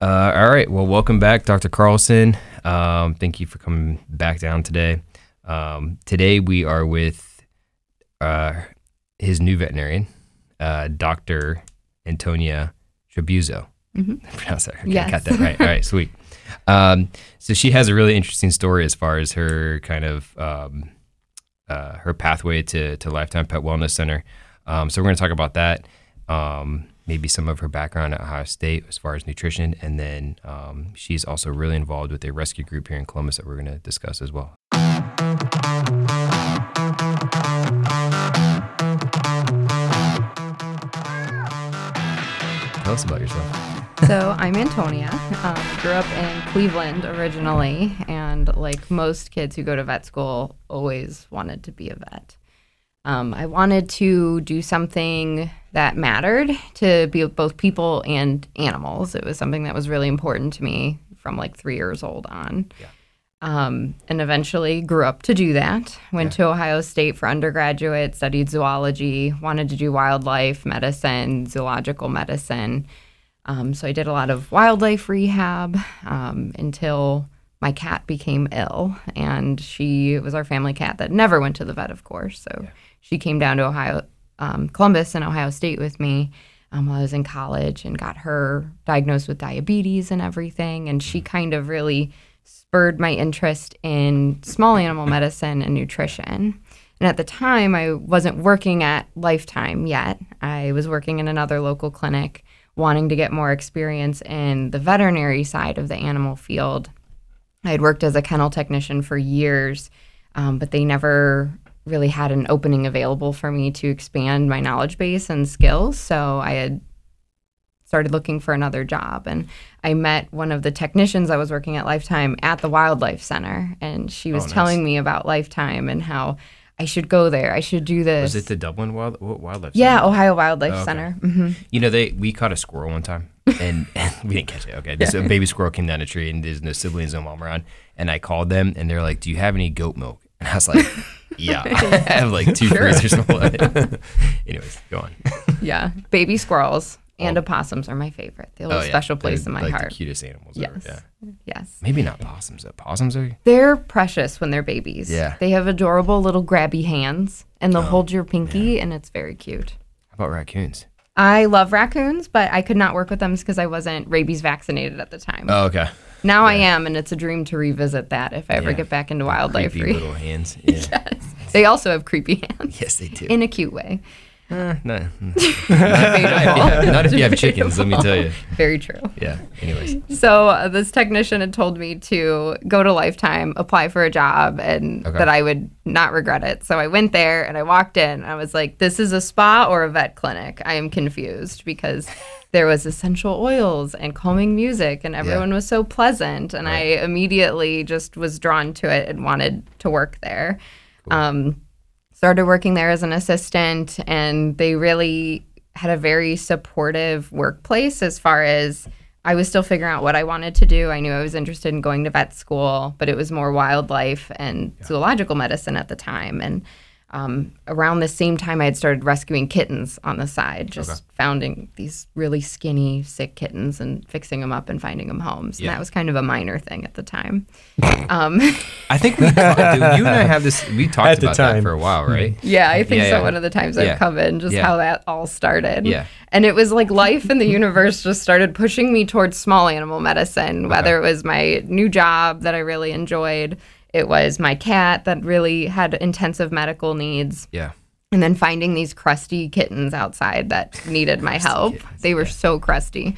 Uh, all right. Well, welcome back, Dr. Carlson. Um, thank you for coming back down today. Um, today we are with uh, his new veterinarian, uh, Dr. Antonia Tribuzzo. Mhm. I pronounced that. Okay, Yes. got that right. All right, sweet. Um, so she has a really interesting story as far as her kind of um, uh, her pathway to to Lifetime Pet Wellness Center. Um, so we're going to talk about that. Um, maybe some of her background at Ohio State as far as nutrition, and then um, she's also really involved with a rescue group here in Columbus that we're going to discuss as well. Tell us about yourself. So I'm Antonia. Um, grew up in Cleveland originally, and like most kids who go to vet school, always wanted to be a vet. Um, I wanted to do something that mattered to be both people and animals. It was something that was really important to me from like three years old on. Yeah. Um, and eventually grew up to do that. Went to Ohio State for undergraduate, studied zoology, wanted to do wildlife medicine, zoological medicine. Um, so I did a lot of wildlife rehab um, until my cat became ill, and she was our family cat that never went to the vet, of course. So she came down to Ohio, um, Columbus, and Ohio State with me um, while I was in college, and got her diagnosed with diabetes and everything. And she kind of really spurred my interest in small animal medicine and nutrition. And at the time, I wasn't working at Lifetime yet. I was working in another local clinic, wanting to get more experience in the veterinary side of the animal field. I had worked as a kennel technician for years, um, but they never really had an opening available for me to expand my knowledge base and skills. So I had started looking for another job and I met one of the technicians I was working at Lifetime at the Wildlife Center and she was Oh, nice. telling me about Lifetime and how I should go there. I should do this. Was it the Dublin Wild Wildlife? yeah, Ohio Wildlife Oh, okay. Center. hmm You know, they we caught a squirrel one time, and, and we didn't catch it. Okay, this a baby squirrel came down a tree, and there's no siblings and mom around. And I called them, and they're like, "Do you have any goat milk?" And I was like, "Yeah, I have like two freezers full of it." Anyways, go on. Yeah, baby squirrels and Oh. opossums are my favorite. They oh, hold Oh, a yeah. special place They're, in my like heart. The cutest animals yes, ever. Yeah, yes. maybe not possums. Though. Possums are. They're precious when they're babies. Yeah. They have adorable little grabby hands and Oh, they'll hold your pinky and it's very cute. How about raccoons? I love raccoons, but I could not work with them because I wasn't rabies vaccinated at the time. Oh, okay. Now I am, and it's a dream to revisit that if I ever Yeah. get back into wildlife. Creepy re- little hands. Yeah. They also have creepy hands yes, they do. in a cute way. Uh, no, Debatable. not if you have chickens. Let me tell you. Very true. Yeah. Anyways. So uh, this technician had told me to go to Lifetime, apply for a job, and Okay. that I would not regret it. So I went there and I walked in. I was like, "This is a spa or a vet clinic?" I am confused because there was essential oils and calming music, and everyone was so pleasant. And I immediately just was drawn to it and wanted to work there. Um, started working there as an assistant and they really had a very supportive workplace as far as I was still figuring out what I wanted to do. I knew I was interested in going to vet school, but it was more wildlife and zoological medicine at the time. And um, around the same time, I had started rescuing kittens on the side, just founding these really skinny, sick kittens and fixing them up and finding them homes. Yeah. And that was kind of a minor thing at the time. um, I think we talked, dude, you and I have this. We talked At the about that for a while, right? Yeah, I think Yeah, so. yeah. One of the times Yeah. I've come in, just Yeah. how that all started. Yeah. And it was like life and the universe just started pushing me towards small animal medicine, whether it was my new job that I really enjoyed, it was my cat that really had intensive medical needs, Yeah. and then finding these crusty kittens outside that needed my help. kittens, they were so crusty.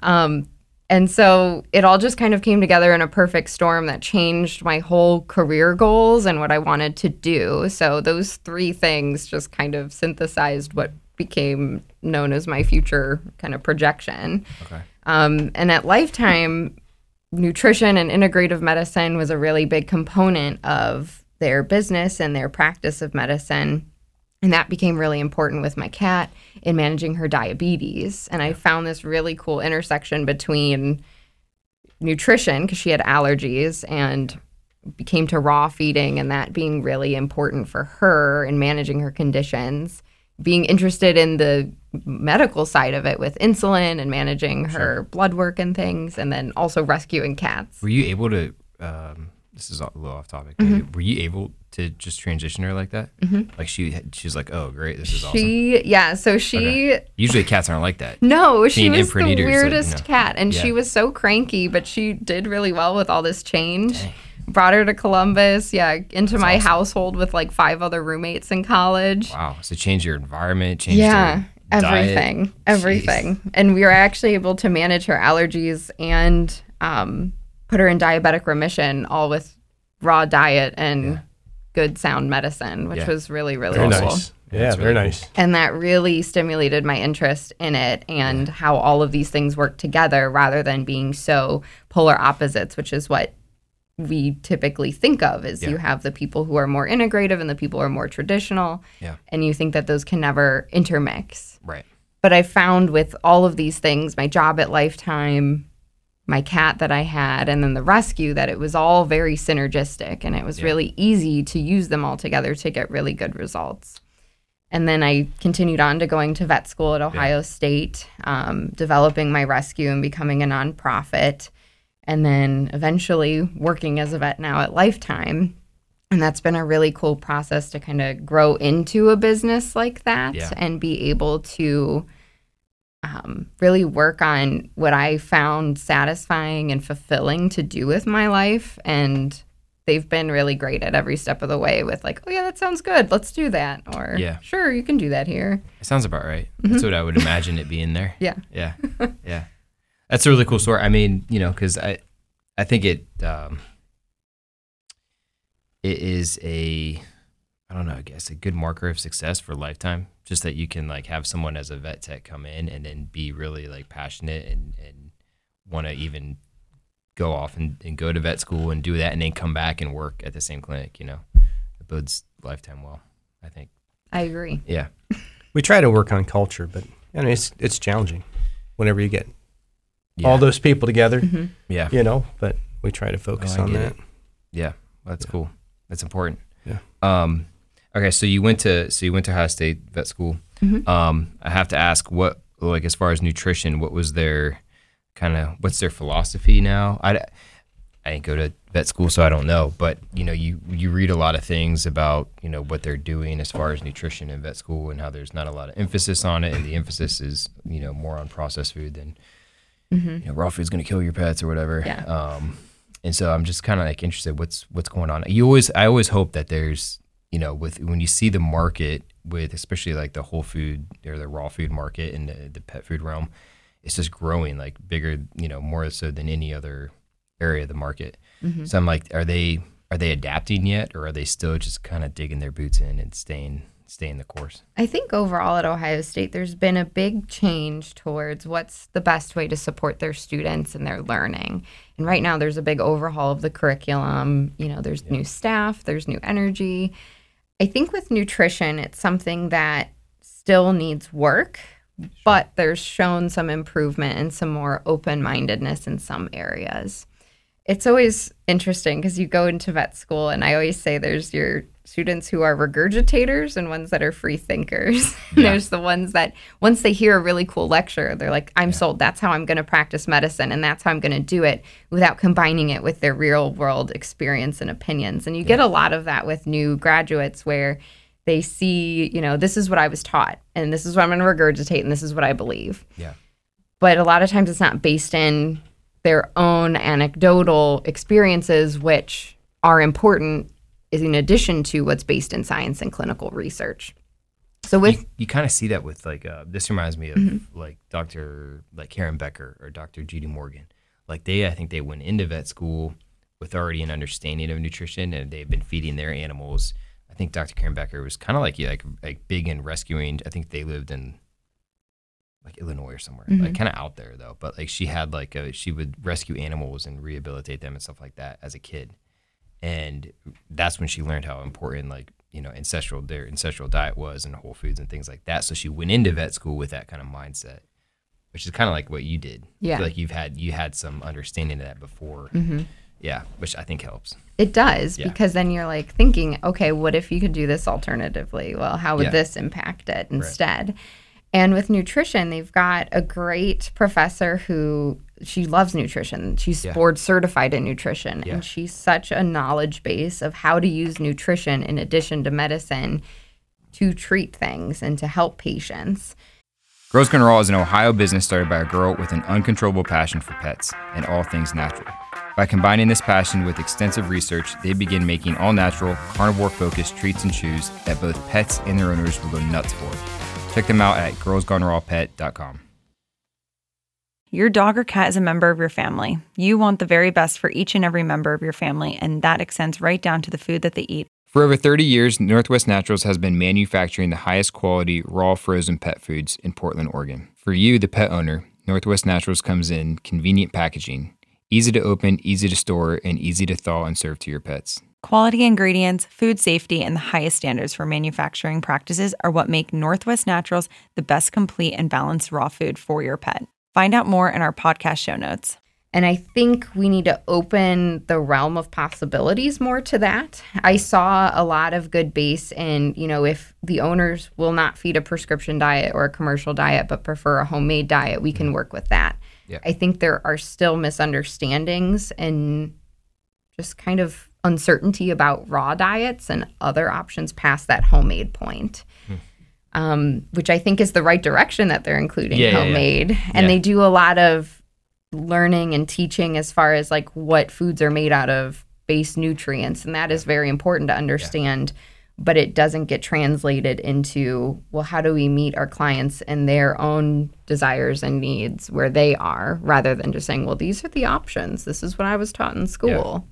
Um, and so it all just kind of came together in a perfect storm that changed my whole career goals and what I wanted to do. So those three things just kind of synthesized what became known as my future kind of projection. Okay. Um, and at Lifetime, nutrition and integrative medicine was a really big component of their business and their practice of medicine. And that became really important with my cat in managing her diabetes. And I found this really cool intersection between nutrition, because she had allergies, and became to raw feeding and that being really important for her in managing her conditions being interested in the medical side of it with insulin and managing her blood work and things, and then also rescuing cats. Were you able to? Um, this is a little off topic. Mm-hmm. Were you able to just transition her like that? Mm-hmm. Like she, she's like, oh great, this is awesome. She, yeah, so she, Usually cats aren't like that. no, she Being was the eaters, like, you weirdest know. cat, and she was so cranky, but she did really well with all this change. Brought her to Columbus, yeah, into my awesome. household with like five other roommates in college. Wow. So change your environment, change yeah your diet. everything everything and we were actually able to manage her allergies and um, put her in diabetic remission all with raw diet and good sound medicine which Yeah. was really really Very cool nice. Yeah, That's very really nice. and that really stimulated my interest in it and how all of these things work together rather than being so polar opposites which is what we typically think of is you have the people who are more integrative and the people who are more traditional Yeah. and you think that those can never intermix Right. but I found with all of these things, my job at Lifetime, my cat that I had, and then the rescue, that it was all very synergistic and it was Yeah. really easy to use them all together to get really good results. And then I continued on to going to vet school at Ohio State, um, developing my rescue and becoming a nonprofit, and then eventually working as a vet now at Lifetime. And that's been a really cool process to kind of grow into a business like that Yeah. and be able to um, really work on what I found satisfying and fulfilling to do with my life. And they've been really great at every step of the way with, like, oh, yeah, that sounds good. Let's do that. Or, Yeah. sure, you can do that here. It sounds about right. That's what I would imagine it being there. Yeah. Yeah. Yeah. That's a really cool story. I mean, you know, because I, I think it, um, it is a, I don't know, I guess a good marker of success for lifetime. Just that you can like have someone as a vet tech come in and then be really like passionate and, and want to even go off and, and go to vet school and do that and then come back and work at the same clinic, you know, it builds lifetime well, I think. I agree. Yeah. We try to work on culture, but I mean, it's it's challenging whenever you get Yeah. all those people together, Mm-hmm. yeah. you know. But we try to focus I on that. it. Yeah, that's cool. That's important. Yeah. Um, okay, so you went to so you went to Ohio State vet school. Mhm. Um, I have to ask what like as far as nutrition, what was their kind of what's their philosophy now? I I didn't go to vet school, so I don't know. But you know, you you read a lot of things about you know what they're doing as far as nutrition in vet school and how there's not a lot of emphasis on it, and the emphasis is you know more on processed food than you know raw food's going to kill your pets or whatever. Yeah. Um, and so I'm just kind of like interested what's what's going on. You always I always hope that there's you know with when you see the market with especially like the whole food or the raw food market and the, the pet food realm, it's just growing like bigger you know more so than any other area of the market. So I'm like, are they are they adapting yet, or are they still just kind of digging their boots in and staying staying the course? I think overall at Ohio State, there's been a big change towards what's the best way to support their students and their learning. And right now, there's a big overhaul of the curriculum. You know, there's new staff, there's new energy. I think with nutrition, it's something that still needs work, but there's shown some improvement and some more open mindedness in some areas it's always interesting because you go into vet school and i always say there's your students who are regurgitators and ones that are free thinkers. Yeah. there's the ones that once they hear a really cool lecture they're like i'm sold. That's how i'm going to practice medicine and that's how i'm going to do it without combining it with their real world experience and opinions. And you get a lot of that with new graduates where they see you know this is what i was taught and this is what i'm going to regurgitate and this is what i believe. Yeah. but a lot of times it's not based in their own anecdotal experiences, which are important is in addition to what's based in science and clinical research. So with you, you kind of see that with like uh, this reminds me of Mm-hmm. like Dr. like Karen Becker or Dr. Judy Morgan. Like they, I think they went into vet school with already an understanding of nutrition, and they've been feeding their animals. I think Dr. Karen Becker was kind of like like like big in rescuing. I think they lived in like Illinois or somewhere, Mm-hmm. like kind of out there though. But like she had like a, she would rescue animals and rehabilitate them and stuff like that as a kid, and that's when she learned how important like you know ancestral their ancestral diet was and whole foods and things like that. So she went into vet school with that kind of mindset, which is kind of like what you did. Yeah. like you've had you had some understanding of that before. Mm-hmm. Yeah, which I think helps. It does Yeah. because then you're like thinking, okay, what if you could do this alternatively? Well, how would Yeah. this impact it instead? And with nutrition, they've got a great professor who she loves nutrition. She's Yeah. board certified in nutrition Yeah. and she's such a knowledge base of how to use nutrition in addition to medicine to treat things and to help patients. Girls Gone Raw is an Ohio business started by a girl with an uncontrollable passion for pets and all things natural. By combining this passion with extensive research, they begin making all natural, carnivore focused treats and chews that both pets and their owners will go nuts for. Check them out at girlsgonerawpet.com. Your dog or cat is a member of your family. You want the very best for each and every member of your family, and that extends right down to the food that they eat. For over 30 years, Northwest Naturals has been manufacturing the highest quality raw frozen pet foods in Portland, Oregon. For you, the pet owner, Northwest Naturals comes in convenient packaging, easy to open, easy to store, and easy to thaw and serve to your pets. Quality ingredients, food safety, and the highest standards for manufacturing practices are what make Northwest Naturals the best complete and balanced raw food for your pet. Find out more in our podcast show notes. And I think we need to open the realm of possibilities more to that. I saw a lot of good base in, you know, if the owners will not feed a prescription diet or a commercial diet, but prefer a homemade diet, we can work with that. Yeah. I think there are still misunderstandings and just kind of uncertainty about raw diets and other options past that homemade point. Um, which I think is the right direction that they're including Yeah, yeah, yeah. homemade. And Yeah. they do a lot of learning and teaching as far as like what foods are made out of base nutrients and that is very important to understand but it doesn't get translated into well how do we meet our clients and their own desires and needs where they are rather than just saying well these are the options this is what i was taught in school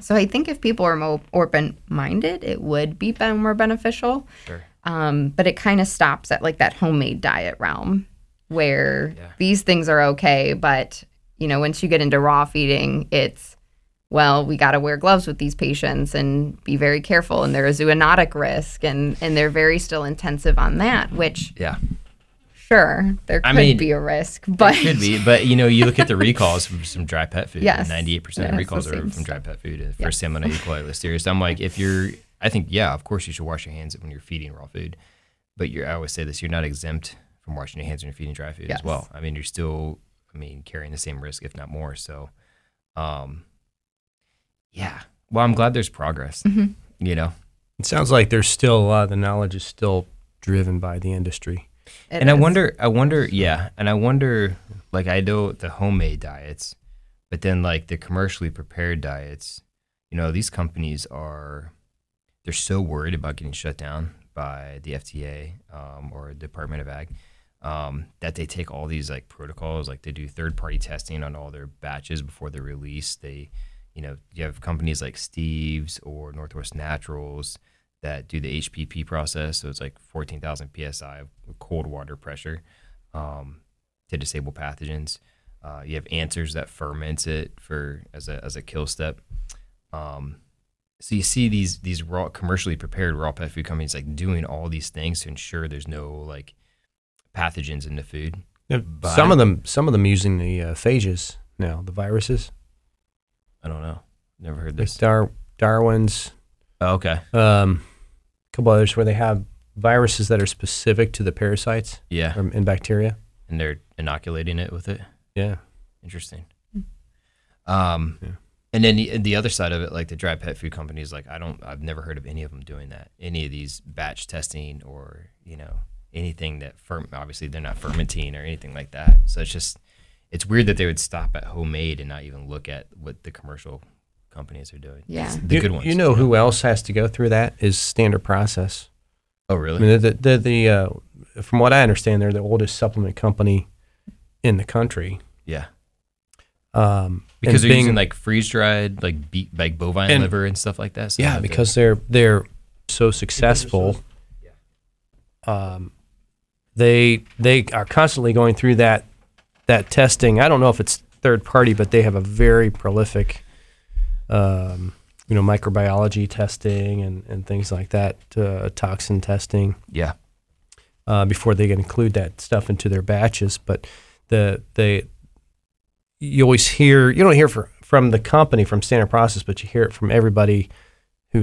so i think if people are more open minded it would be more beneficial Sure. um, but it kind of stops at like that homemade diet realm where Yeah. these things are okay but you know once you get into raw feeding it's well we got to wear gloves with these patients and be very careful and there is zoonotic risk and and they're very still intensive on that which Yeah. Sure there I could mean, be a risk but It could be, but you know, you look at the recalls from some dry pet food. Yes. ninety-eight percent Yeah, of the recalls are same from dry pet food uh, for Yeah. Salmonella E. coli listeria. So I'm like, if you're, I think, yeah, of course you should wash your hands when you're feeding raw food, but you're, I always say this, you're not exempt from washing your hands when you're feeding dry food Yes. as well. I mean, you're still, I mean, carrying the same risk, if not more. So, um, yeah. Well, I'm glad there's progress. Mhm. You know, It sounds like there's still a lot of the knowledge is still driven by the industry. It and I wonder, I wonder, yeah, and I wonder, like, I know the homemade diets, but then like the commercially prepared diets, you know, these companies are, they're so worried about getting shut down by the FDA um, or Department of Ag um, that they take all these like protocols, like they do third party testing on all their batches before they're released. They, you know, you have companies like Steve's or Northwest Naturals that do the HPP process. So it's like 14,000 psi of cold water pressure um, to disable pathogens. Uh, you have answers that ferments it for as a as a kill step. Um, so you see these these raw commercially prepared raw pet food companies like doing all these things to ensure there's no like pathogens in the food. But some of them, some of them using the uh, phages now, the viruses. I don't know. Never heard Like this. Dar- Darwin's, Oh, okay. um, couple others where they have viruses that are specific to the parasites Yeah. or, and bacteria. And they're inoculating it with it. Yeah. Interesting. Um, Yeah. and then the, the other side of it, like the dry pet food companies, like I don't, I've never heard of any of them doing that. Any of these batch testing or you know anything that firm. Obviously, they're not fermenting or anything like that. So it's just, it's weird that they would stop at homemade and not even look at what the commercial companies are doing. Yeah. the you, good ones. You know who else has to go through that is standard process. Oh, I really? mean, the, the, the uh, from what I understand, they're the oldest supplement company in the country. yeah. Um, Because they're being- using like freeze dried, like beet, like bovine And- liver and stuff like that. So yeah, have to- because they're they're so successful. Um, they they are constantly going through that that testing. I don't know if it's third party, but they have a very prolific, um, you know, microbiology testing and, and things like that, uh, toxin testing yeah, uh, before they can include that stuff into their batches. But the they you always hear you don't hear for from the company, from Standard Process, but you hear it from everybody who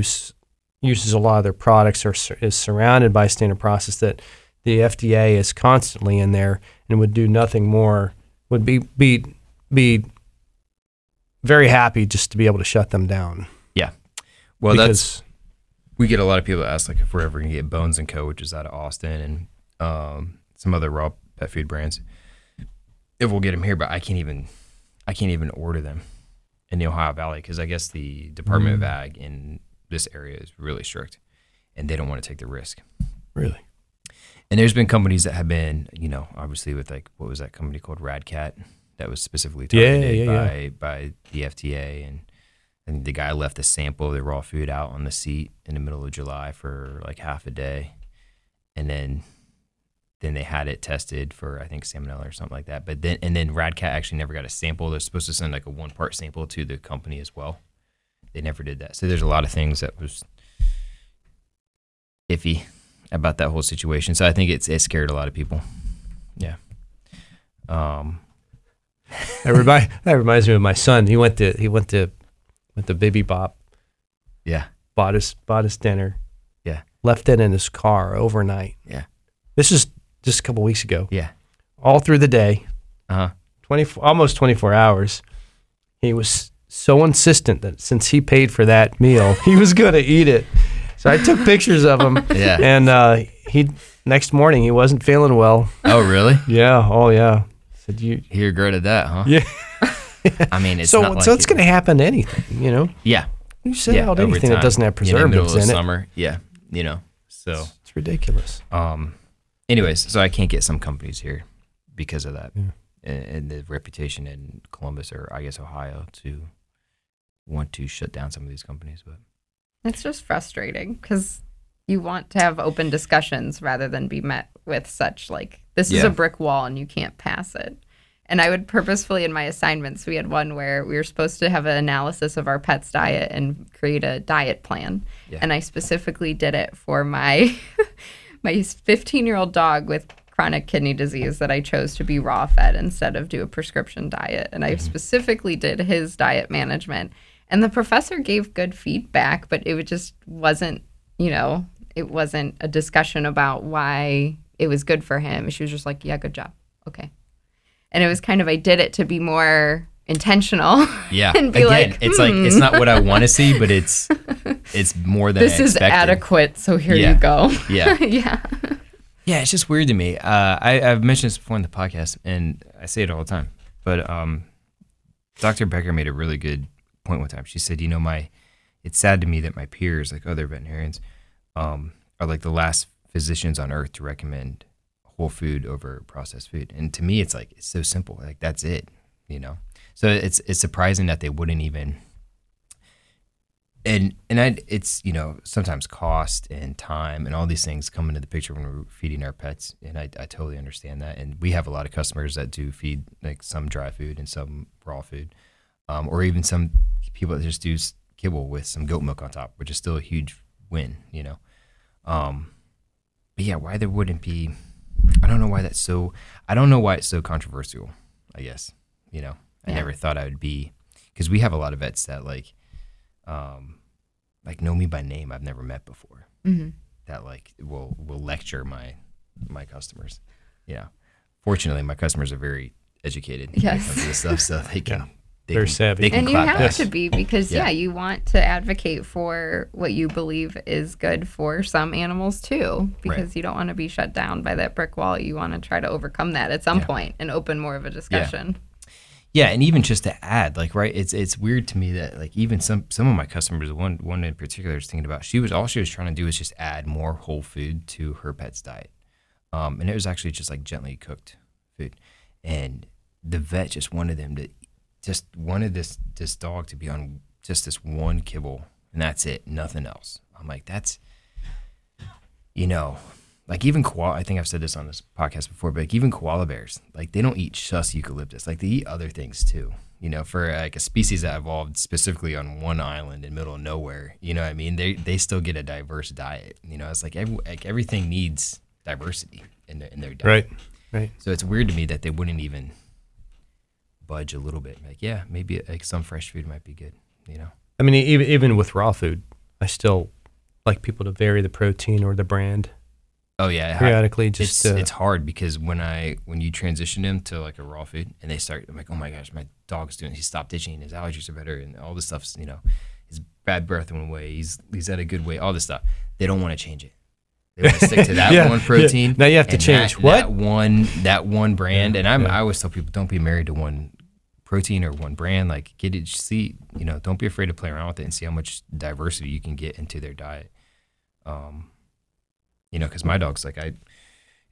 uses a lot of their products or is surrounded by Standard Process that the FDA is constantly in there and would do nothing more. Would be be be very happy just to be able to shut them down. Yeah. Well, because that's we get a lot of people ask like if we're ever gonna get Bones and Co, which is out of Austin, and um, some other raw pet food brands. If we'll get them here, but I can't even, I can't even order them in the Ohio Valley because I guess the Department of Ag in this area is really strict, and they don't want to take the risk. really. And there's been companies that have been, you know, obviously with like what was that company called Radcat that was specifically targeted yeah, by yeah. by the FDA and and the guy left a sample of the raw food out on the seat in the middle of July for like half a day. And then then they had it tested for I think salmonella or something like that. But then and then Radcat actually never got a sample. They're supposed to send like a one part sample to the company as well. They never did that. So there's a lot of things that was iffy about that whole situation. So I think it's it scared a lot of people. Yeah. Um. That, remind, that reminds me of my son. He went to he went to went to Baby Bop, Yeah. bought his bought his dinner. Yeah. Left it in his car overnight. Yeah. This is just a couple weeks ago. Yeah. All through the day, Uh huh. 24 almost 24 hours. He was so insistent that since he paid for that meal, he was going to eat it. So I took pictures of him Yeah. and uh, he next morning he wasn't feeling well. oh really? Yeah, oh yeah. Said you He regretted that, huh? Yeah. I mean, it's so not like so it's it- going to happen to anything, you know. Yeah. You send yeah. out over anything that doesn't have In the middle preservatives of in it. summer. Yeah. You know. So. It's ridiculous. Um. Anyways, so I can't get some companies here because of that, Yeah. and, and the reputation in Columbus or I guess Ohio to want to shut down some of these companies. But It's just frustrating because you want to have open discussions rather than be met with such like this is a brick wall and you can't pass it. And I would purposefully in my assignments we had one where we were supposed to have an analysis of our pet's diet and create a diet plan. Yeah. And I specifically did it for my my 15 year old dog with chronic kidney disease that I chose to be raw fed instead of do a prescription diet. And I mm-hmm. specifically did his diet management. And the professor gave good feedback, but it just wasn't, you know, it wasn't a discussion about why it was good for him. She was just like, yeah, good job. Okay. And it was kind of, I did it to be more intentional. yeah, And be again, like, it's like it's hmm. not what I want to see, but it's it's more than this I is adequate. So here Yeah. you go. Yeah. yeah. Yeah, it's just weird to me. Uh, I, I've mentioned this before in the podcast, and I say it all the time. But um, Dr. Becker made a really good point one time. She said, "You know, my it's sad to me that my peers, like other veterinarians, um, are like the last physicians on earth to recommend whole food over processed food." And to me, it's like it's so simple. Like that's it, you know. So it's it's surprising that they wouldn't even and and I, it's you know sometimes cost and time and all these things come into the picture when we're feeding our pets, and I, I totally understand that. And we have a lot of customers that do feed like some dry food and some raw food, um, or even some people that just do kibble with some goat milk on top, which is still a huge win, you know. Um, but yeah, why there wouldn't be? I don't know why that's so. I don't know why it's so controversial. I guess you know I Yeah. never thought I would be because we have a lot of vets that like um, like know me by name I've never met before. hmm That like will will lecture my my customers. Yeah. Fortunately, my customers are very educated when it comes to this stuff, so they can they They're can, savvy. They can and you have back. to be because Yeah. yeah. you want to advocate for what you believe is good for some animals too because you don't want to be shut down by that brick wall you want to try to overcome that at some Yeah. point and open more of a discussion Yeah, and even just to add, like, right, it's it's weird to me that like even some some of my customers, one one in particular, is thinking about, she was all she was trying to do was just add more whole food to her pet's diet, um, and it was actually just like gently cooked food, and the vet just wanted them to just wanted this this dog to be on just this one kibble, and that's it, nothing else. I'm like, that's you know, like even koala. I think I've said this on this podcast before, but like even koala bears, like they don't eat just eucalyptus. Like they eat other things too. You know, for like a species that evolved specifically on one island in the middle of nowhere. You know what I mean? They they still get a diverse diet. You know, it's like every, like everything needs diversity in their in their diet. Right. Right. So it's weird to me that they wouldn't even budge a little bit. Like, yeah, maybe like some fresh food might be good. You know. I mean, even even with raw food, I still like people to vary the protein or the brand Oh yeah, periodically. Just it's uh, it's hard because when I when you transition them to like a raw food and they start, I'm like, oh my gosh, my dog's doing. He stopped itching. His allergies are better, and all this stuff's you know, his bad breath went away. He's he's at a good weight. All this stuff. They don't want to change it. They want to stick to that Yeah, one yeah. protein. Now you have to change that, what? that one that one brand. and I'm yeah. I always tell people don't be married to one protein or one brand. Like get it, see you know, don't be afraid to play around with it and see how much diversity you can get into their diet. Um, you know, because my dog's like I.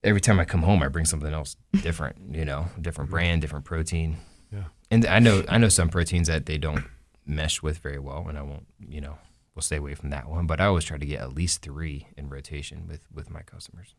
Every time I come home, I bring something else different. You know, different brand, different protein. Yeah. And I know I know some proteins that they don't mesh with very well, and I won't. You know, we'll stay away from that one. But I always try to get at least three in rotation with with my customers.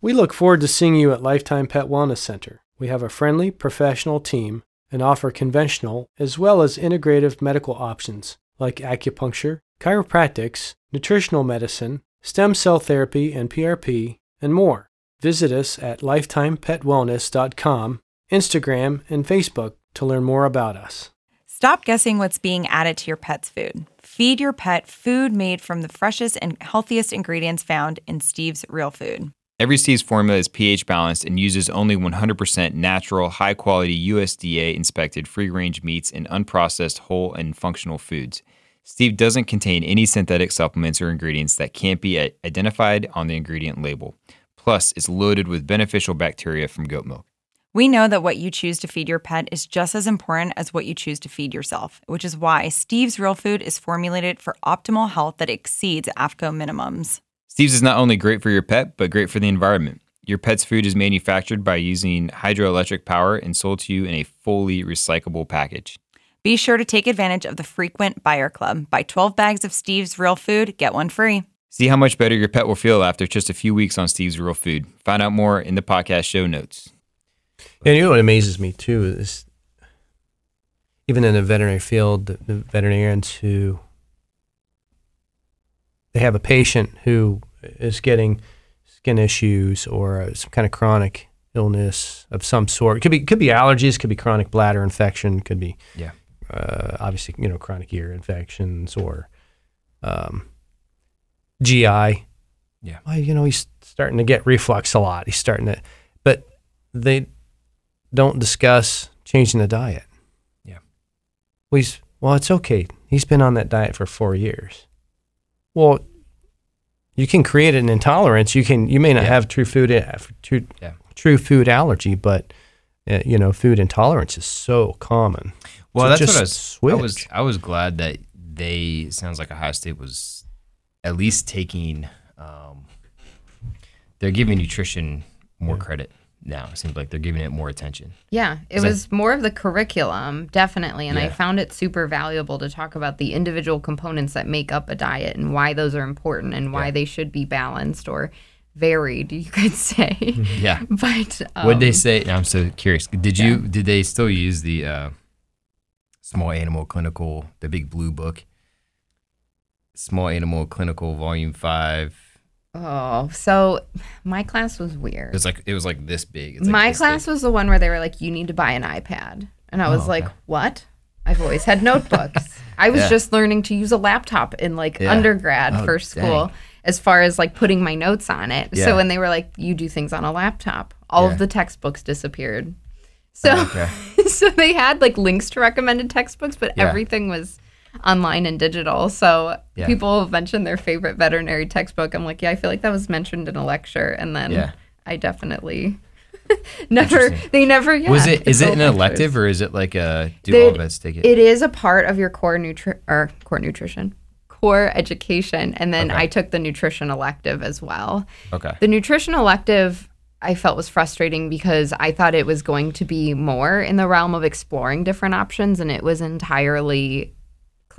We look forward to seeing you at Lifetime Pet Wellness Center. We have a friendly, professional team and offer conventional as well as integrative medical options like acupuncture, chiropractics, nutritional medicine, stem cell therapy and PRP, and more. Visit us at lifetimepetwellness.com, Instagram, and Facebook to learn more about us. Stop guessing what's being added to your pet's food. Feed your pet food made from the freshest and healthiest ingredients found in Steve's Real Food. Every Steve's formula is pH balanced and uses only 100% natural, high quality USDA inspected free range meats and unprocessed whole and functional foods. Steve doesn't contain any synthetic supplements or ingredients that can't be uh, identified on the ingredient label. Plus, it's loaded with beneficial bacteria from goat milk. We know that what you choose to feed your pet is just as important as what you choose to feed yourself, which is why Steve's Real Food is formulated for optimal health that exceeds AAFCO minimums. Steve's is not only great for your pet, but great for the environment. Your pet's food is manufactured by using hydroelectric power and sold to you in a fully recyclable package. Be sure to take advantage of the frequent buyer club. Buy 12 bags of Steve's Real Food, get one free. See how much better your pet will feel after just a few weeks on Steve's Real Food. Find out more in the podcast show notes. And you know what amazes me too is even in the veterinary field, the, the veterinarians who they have a patient who is getting skin issues or uh, some kind of chronic illness of some sort. It could be could be allergies, could be chronic bladder infection, could be Yeah. uh, obviously you know chronic ear infections or um, GI. Yeah. Well, you know he's starting to get reflux a lot. He's starting to, but they don't discuss changing the diet. Yeah. Well, he's, well, it's okay. He's been on that diet for four years. Well, you can create an intolerance. You can. You may not Yeah. have true food uh, true, Yeah. true food allergy, but uh, you know, food intolerance is so common. Well, So that's what I was. switch. I was. I was glad that they. Sounds like Ohio State was at least taking. Um, they're giving nutrition more credit now. It seems like they're giving it more attention. Yeah, it was more of the curriculum, definitely. And I found it super valuable to talk about the individual components that make up a diet and why those are important and why Yeah. they should be balanced or varied, you could say. Yeah. but um, what did they say? I'm so curious. Did you? Did they still use the uh, small animal clinical, the big blue book? Small animal clinical volume five. Oh, so my class was weird. It was like it was like this big. It's like my this class big. was the one where they were like, you need to buy an iPad. And I oh, was Oh, like, okay. what? I've always had notebooks. I was Yeah. just learning to use a laptop in like Yeah. undergrad Oh, for school dang. as far as like putting my notes on it. Yeah. So when they were like, you do things on a laptop, all of the textbooks disappeared. So, Okay. so they had like links to recommended textbooks, but everything was online and digital. So Yeah. people mentioned their favorite veterinary textbook. I'm like, yeah, I feel like that was mentioned in a lecture. And then Yeah. I definitely never, they never, yeah. was it? Is it an elective or is it like a do They- all vets take it? It is a part of your core nutri or core nutrition, core education. And then Okay. I took the nutrition elective as well. okay. The nutrition elective I felt was frustrating because I thought it was going to be more in the realm of exploring different options, and it was entirely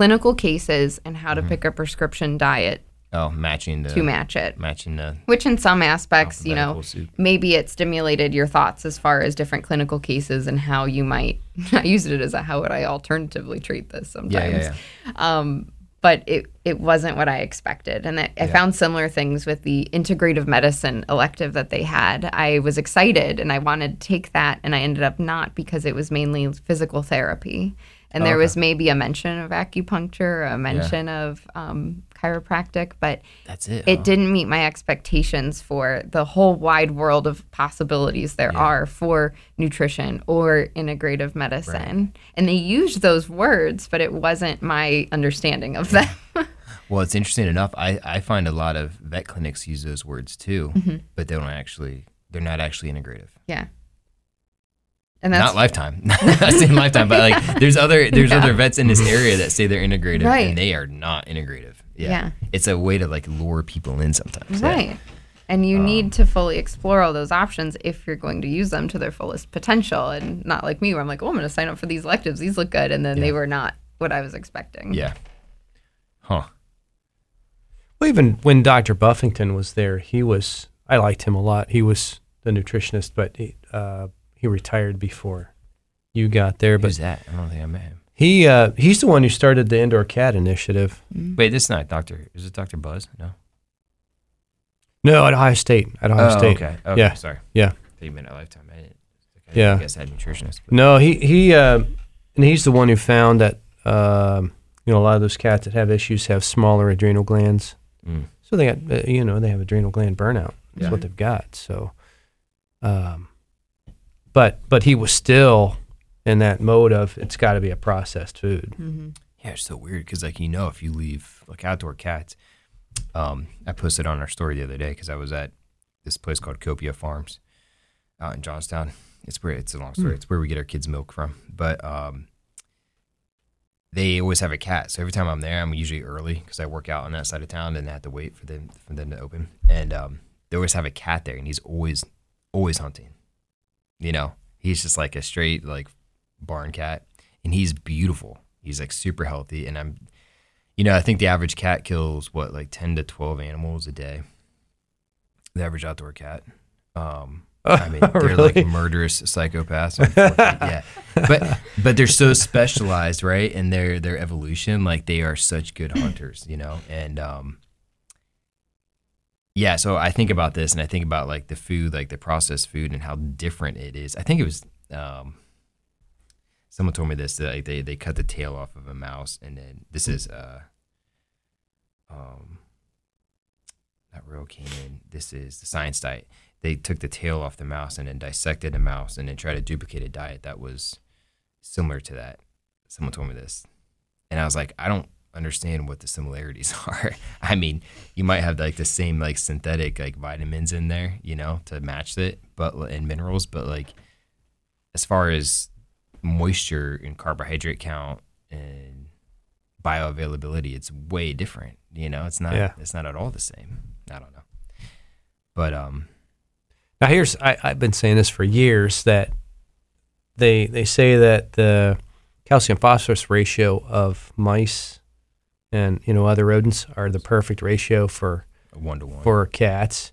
clinical cases and how Mm-hmm. to pick a prescription diet Oh, matching the to match it. matching the Which, in some aspects, you know, Alphabetical soup. maybe it stimulated your thoughts as far as different clinical cases and how you might. I used it as a how would I alternatively treat this sometimes. yeah, yeah, yeah. Um, but it, it wasn't what I expected. And I, I found similar things with the integrative medicine elective that they had. I was excited and I wanted to take that, and I ended up not because it was mainly physical therapy. And there was maybe a mention of acupuncture, a mention of um, chiropractic, but That's it. it huh? didn't meet my expectations for the whole wide world of possibilities there are for nutrition or integrative medicine. And they used those words, but it wasn't my understanding of them. Well, it's interesting enough. I, I find a lot of vet clinics use those words too, Mm-hmm. but they don't actually. They're not actually integrative. yeah. And that's not lifetime. not saying lifetime, but like there's other there's other vets in this area that say they're integrative, Right. and they are not integrative. Yeah. Yeah. it's a way to like lure people in sometimes. Yeah. right. And you need to fully explore all those options if you're going to use them to their fullest potential and not like me where I'm like, oh, I'm going to sign up for these electives. These look good. And then they were not what I was expecting. Yeah. Huh. Well, even when Dr. Buffington was there, he was. I liked him a lot. He was the nutritionist, but he uh, he retired before you got there. But Who's that? I don't think I met him. he uh, he's the one who started the indoor cat initiative. Wait, this is not Doctor. Is it Doctor Buzz? No. No, at Ohio State. At Ohio oh, State. okay. Okay. Yeah. Sorry. Yeah. I thought you meant a lifetime. I didn't. I Yeah. I guess I had nutritionist. But No, he he uh, and he's the one who found that um, you know a lot of those cats that have issues have smaller adrenal glands. Mm. So they got uh, you know they have adrenal gland burnout. That's Yeah. what they've got. So, um, but but he was still in that mode of it's got to be a processed food. Mm-hmm. Yeah, it's so weird because like you know if you leave like outdoor cats, um, I posted on our story the other day because I was at this place called Copia Farms out in Johnstown. It's where it's a long story. It's where we get our kids' milk from. But um, they always have a cat, so every time I'm there, I'm usually early because I work out on that side of town and I have to wait for them for them to open. And um, they always have a cat there, and he's always always hunting. You know, he's just like a straight like barn cat, and he's beautiful. He's like super healthy, and I'm, you know, I think the average cat kills what like ten to twelve animals a day. The average outdoor cat. Um, I mean, they're Really? like murderous psychopaths. yeah, but but they're so specialized, right? In their their evolution, like they are such good hunters, you know, and um, yeah. So I think about this, and I think about like the food, like the processed food, and how different it is. I think it was um, someone told me this that like they they cut the tail off of a mouse, and then this is uh, um, not Royal Canin. This is the science diet. They took the tail off the mouse and then dissected the mouse and then tried to duplicate a diet that was similar to that. Someone told me this, and I was like, I don't understand what the similarities are. I mean, you might have like the same like synthetic like vitamins in there, you know, to match it, but and minerals, but like as far as moisture and carbohydrate count and bioavailability, it's way different. You know, it's not Yeah. it's not at all the same. I don't know. But um Now here's I, I've been saying this for years that they they say that the calcium phosphorus ratio of mice and you know other rodents are the perfect ratio for one to one. for cats.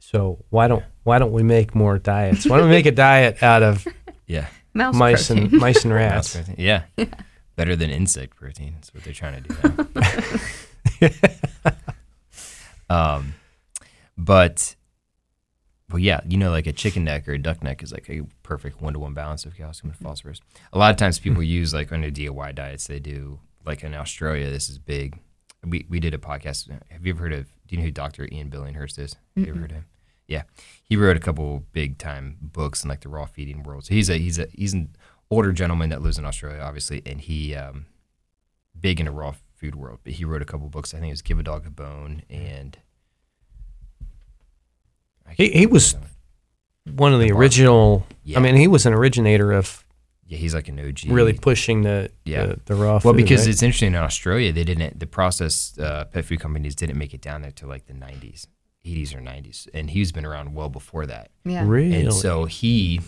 So why don't why don't we make more diets? Why don't we make a diet out of Yeah. Mouse mice protein. and mice and rats? protein. Yeah. Better than insect protein. That's what they're trying to do now. um, but, well, yeah, you know, like a chicken neck or a duck neck is like a perfect one to one balance of calcium and phosphorus. A lot of times people use like on their DIY diets, they do like in Australia, this is big. We, we did a podcast. Have you ever heard of, do you know who Dr. Ian Billinghurst is? Have you ever heard of him? Yeah. He wrote a couple big time books in like the raw feeding world. So he's a, he's a, he's an older gentleman that lives in Australia, obviously, and he, um, big in the raw food world, but he wrote a couple books. I think it was Give a Dog a Bone and He- he was- one. One of the The original. Yeah. I mean, he was an originator of yeah, he's like an OG. really pushing the Yeah. the, the raw well, food. because right? it's interesting in Australia, they didn't the processed uh, pet food companies didn't make it down there till like the '90s, '80s or '90s, and he's been around well before that. yeah. really And so he,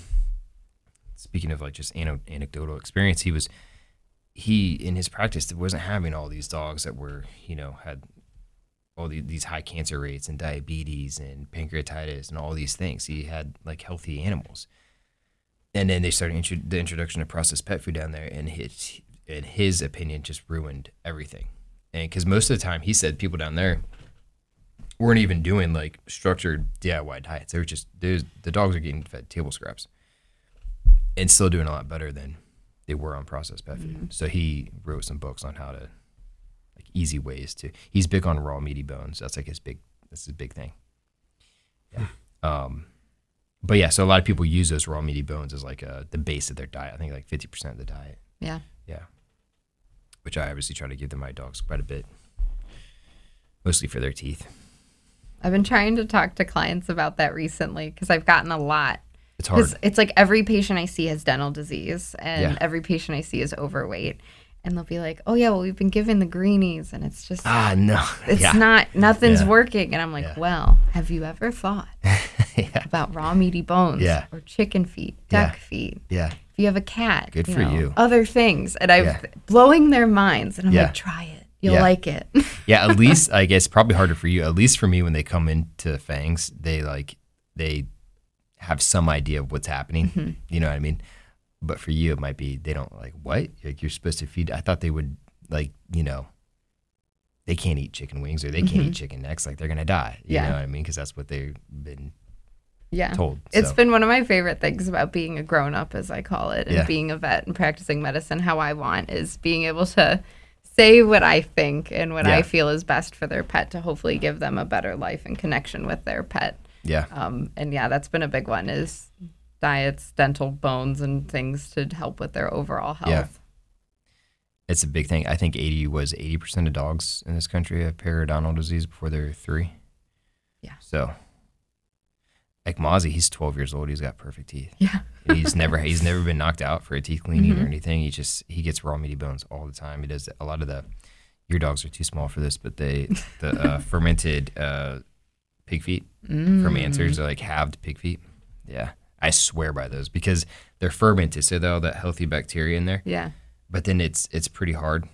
speaking of like just ano- anecdotal experience, he was he in his practice wasn't having all these dogs that were you know had all the, these high cancer rates and diabetes and pancreatitis and all these things. He had like healthy animals, and then they started intro- the introduction of processed pet food down there, and it in his opinion, just ruined everything. And because most of the time, he said people down there weren't even doing like structured DIY diets. They were just there's- the dogs are getting fed table scraps and still doing a lot better than they were on processed pet food. So he wrote some books on how to like easy ways to. He's big on raw meaty bones. That's like his big. That's his big thing. Yeah. Um, but yeah, so a lot of people use those raw meaty bones as like uh the base of their diet. I think like fifty percent of the diet. Yeah. Yeah. Which I obviously try to give to my dogs quite a bit, mostly for their teeth. I've been trying to talk to clients about that recently because I've gotten a lot. It's hard. It's like every patient I see has dental disease, and Yeah. every patient I see is overweight. And they'll be like, "Oh yeah, well we've been given the greenies, and it's just Ah no. it's yeah. not nothing's Yeah. working." And I'm like, Yeah. "Well, have you ever thought about raw meaty bones Yeah. or chicken feet, duck feet? Yeah. If you have a cat, Good for you. Other things, and I'm blowing their minds, and I'm like, "Try it, you'll like it." yeah, at least I guess probably harder for you. At least for me, when they come into Fangs, they like they have some idea of what's happening. Mm-hmm. You know what I mean? But for you, it might be they don't like what like you're supposed to feed. I thought they would like you know they can't eat chicken wings or they can't eat chicken necks. Like they're gonna die. You Mm-hmm. Yeah. know what I mean? Because that's what they've been yeah. told. It's been one of my favorite things about being a grown up, as I call it, and Yeah. being a vet and practicing medicine. How I want is being able to say what I think and what I feel is best for their pet to hopefully give them a better life and connection with their pet. yeah. Um, and yeah, that's been a big one is diets, dental bones, and things to help with their overall health. Yeah. It's a big thing. I think 80 was 80% of dogs in this country have periodontal disease before they're three. Yeah. So, like Mozzie, he's 12 years old. He's got perfect teeth. Yeah. He's never he's never been knocked out for a teeth cleaning Mm-hmm. or anything. He just he gets raw meaty bones all the time. He does a lot of the. Your dogs are too small for this, but they the uh, fermented uh, pig feet Mm. from Answers are like halved pig feet. Yeah, I swear by those because they're fermented, so they have all that healthy bacteria in there Yeah. but then it's it's pretty hard.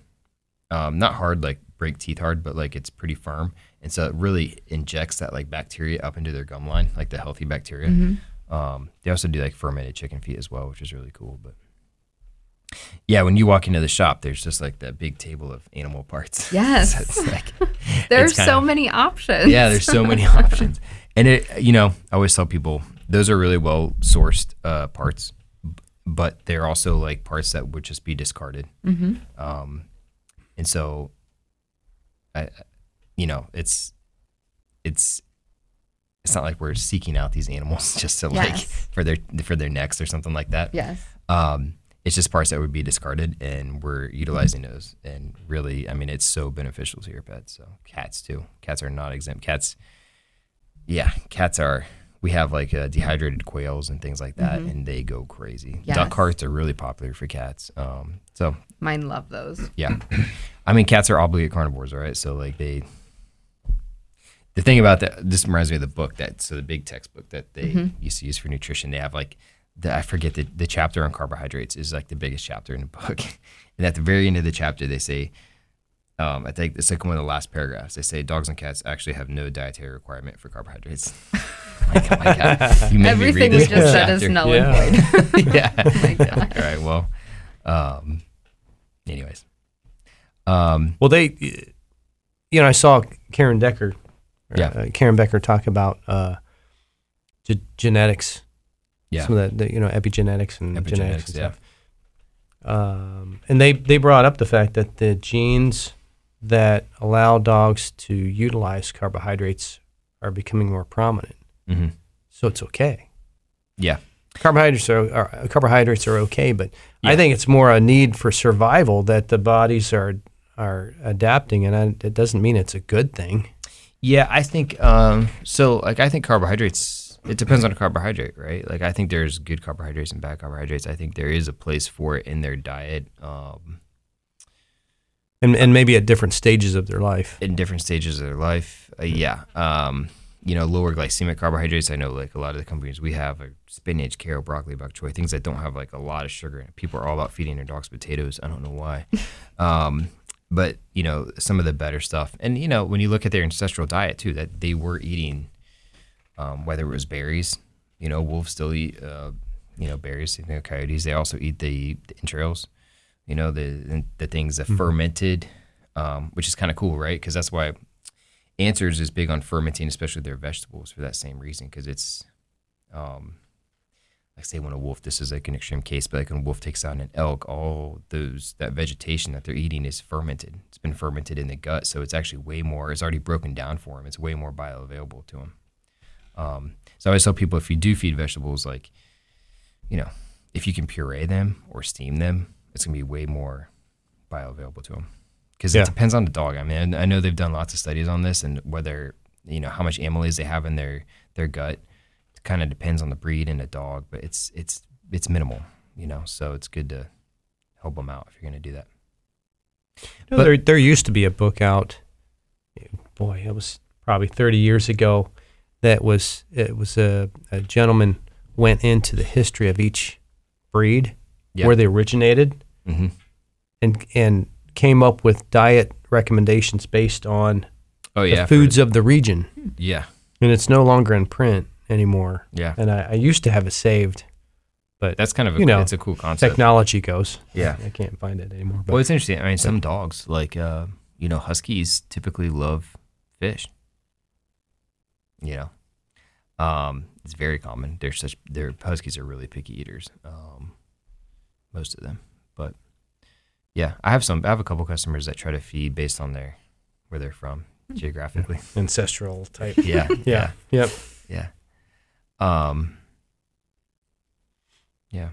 Um, not hard like break teeth hard, but like it's pretty firm, and so it really injects that like bacteria up into their gum line, like the healthy bacteria. Um, they also do like fermented chicken feet as well, which is really cool. But yeah, when you walk into the shop, there's just like that big table of animal parts. Yes. So like, There are so of- many options. yeah, there's so many options, and it you know I always tell people those are really well sourced uh, parts, but they're also like parts that would just be discarded. Mm-hmm. Um, and so, I, you know, it's it's it's not like we're seeking out these animals just to like for their for their necks or something like that. Yes. Um, it's just parts that would be discarded, and we're utilizing those. And really, I mean, it's so beneficial to your pets. So cats too. Cats are not exempt. Cats, yeah, cats are. We have like uh, dehydrated quails and things like that, and they go crazy. Yes. Duck carts are really popular for cats. Um, so Mine love those. yeah, I mean, cats are obligate carnivores, right? So like they. The thing about that, this reminds me of the book that so the big textbook that they used to use for nutrition. They have like the I forget the the chapter on carbohydrates is like the biggest chapter in the book, and at the very end of the chapter they say, um, I think it's like one of the last paragraphs. They say dogs and cats actually have no dietary requirement for carbohydrates. like, oh my God, you made Everything me we read this just said is chapter. null Yeah. and void. yeah. my All right. Well. Um. Anyways. Um. Well, they, you know, I saw Karen Decker, Yeah. uh, Karen Becker talk about uh, ge- genetics, Yeah. some of the, the you know epigenetics and genetics Epigenetics, and yeah. stuff. Um, and they they brought up the fact that the genes that allow dogs to utilize carbohydrates are becoming more prominent. hmm So it's okay. Yeah. Carbohydrates are, are carbohydrates are okay, but I think it's more a need for survival that the bodies are are adapting, and I, it doesn't mean it's a good thing. Yeah, I think um so like I think carbohydrates it depends on a carbohydrate, right? Like I think there's good carbohydrates and bad carbohydrates. I think there is a place for it in their diet um and and maybe at different stages of their life. in different stages of their life. Uh, yeah. Um you know, lower glycemic carbohydrates. I know like a lot of the companies we have are spinach, kale, broccoli, bok choy, things that don't have like a lot of sugar in it. People are all about feeding their dogs potatoes. I don't know why. um but you know some of the better stuff and you know when you look at their ancestral diet too that they were eating um, whether it was berries you know wolves still eat uh, you know berries you know coyotes they also eat the, the entrails You know, the the things that Mhm. fermented, um, which is kind of cool, right? Because that's why Answers is big on fermenting, especially their vegetables, for that same reason. Because it's, um, like say when a wolf, this is like an extreme case, but like when a wolf takes on an elk, all those that vegetation that they're eating is fermented. It's been fermented in the gut, so it's actually way more. It's already broken down for them. It's way more bioavailable to them. Um, so I always tell people if you do feed vegetables, like, you know, if you can puree them or steam them, it's gonna be way more bioavailable to them. Because Yeah. it depends on the dog. I mean, I know they've done lots of studies on this and whether you know how much amylase they have in their their gut. It kind of depends on the breed and the dog, but it's it's it's minimal. You know, so it's good to help them out if you're gonna do that. No, But- there, there used to be a book out. Boy, it was probably 30 years ago. That was it was a, a gentleman went into the history of each breed, Yeah. where they originated, Mm-hmm. and and came up with diet recommendations based on Oh the yeah, for- foods of the region. yeah, And it's no longer in print anymore. yeah. And I, I used to have it saved, but That's kind of a, You know, it's a cool concept. technology goes. Yeah. I can't find it anymore. But Well, it's interesting. I mean, some dogs, like uh, you know, huskies typically love fish. You know, um, it's very common. They're such. Their huskies are really picky eaters. Um, most of them, yeah, I have some. I have a couple customers that try to feed based on their where they're from geographically. ancestral type. Yeah, yeah. Yep. yeah. Um. Yeah.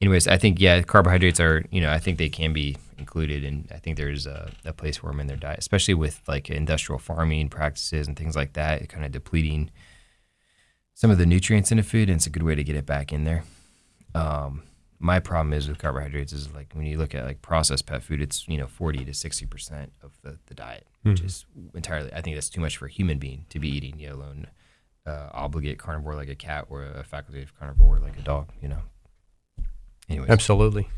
Anyways, I think yeah, carbohydrates are you know I think they can be included, and I think there's a, a place for them in their diet, especially with like industrial farming practices and things like that, kind of depleting some of the nutrients in the food, and it's a good way to get it back in there. Um, my problem is with carbohydrates is like when you look at like processed pet food, it's you know forty to sixty percent of the, the diet, which Mhm. is entirely. I think that's too much for a human being to be eating, let alone uh, obligate carnivore like a cat or a facultative carnivore like a dog. You know. Anyways, Absolutely.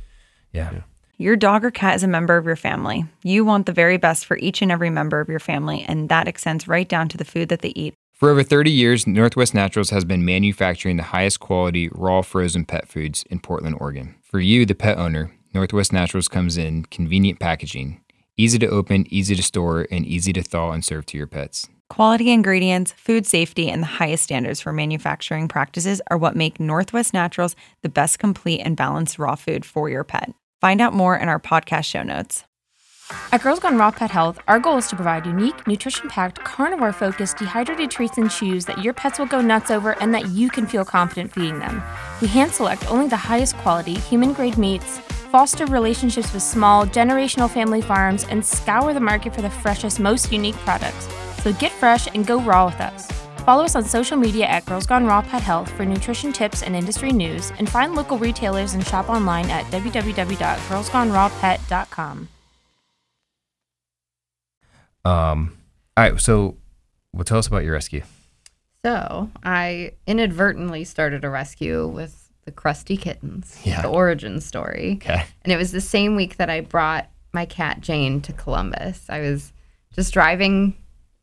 yeah. Yeah. Your dog or cat is a member of your family. You want the very best for each and every member of your family, and that extends right down to the food that they eat. For over 30 years, Northwest Naturals has been manufacturing the highest quality raw frozen pet foods in Portland, Oregon. For you, the pet owner, Northwest Naturals comes in convenient packaging, easy to open, easy to store, and easy to thaw and serve to your pets. Quality ingredients, food safety, and the highest standards for manufacturing practices are what make Northwest Naturals the best complete and balanced raw food for your pet. Find out more in our podcast show notes. At Girls Gone Raw Pet Health, our goal is to provide unique, nutrition packed, carnivore focused, dehydrated treats and chews that your pets will go nuts over and that you can feel confident feeding them. We hand select only the highest quality, human grade meats, foster relationships with small, generational family farms, and scour the market for the freshest, most unique products. So get fresh and go raw with us. Follow us on social media at Girls Gone Raw Pet Health for nutrition tips and industry news, and find local retailers and shop online at www.girlsgonerawpet.com. Um. All right. So, well, tell us about your rescue. So I inadvertently started a rescue with the crusty kittens. Yeah. The origin story. Okay. And it was the same week that I brought my cat Jane to Columbus. I was just driving,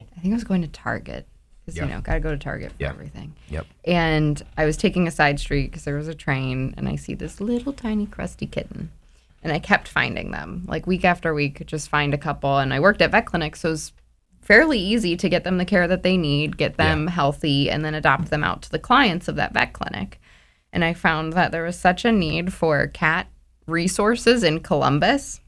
I think I was going to Target because, Yeah. you know, got to go to Target for Yeah. everything. Yep. And I was taking a side street because there was a train and I see this little tiny crusty kitten. And I kept finding them like week after week, just find a couple. And I worked at vet clinics, so it was fairly easy to get them the care that they need, get them healthy, and then adopt them out to the clients of that vet clinic. And I found that there was such a need for cat resources in Columbus,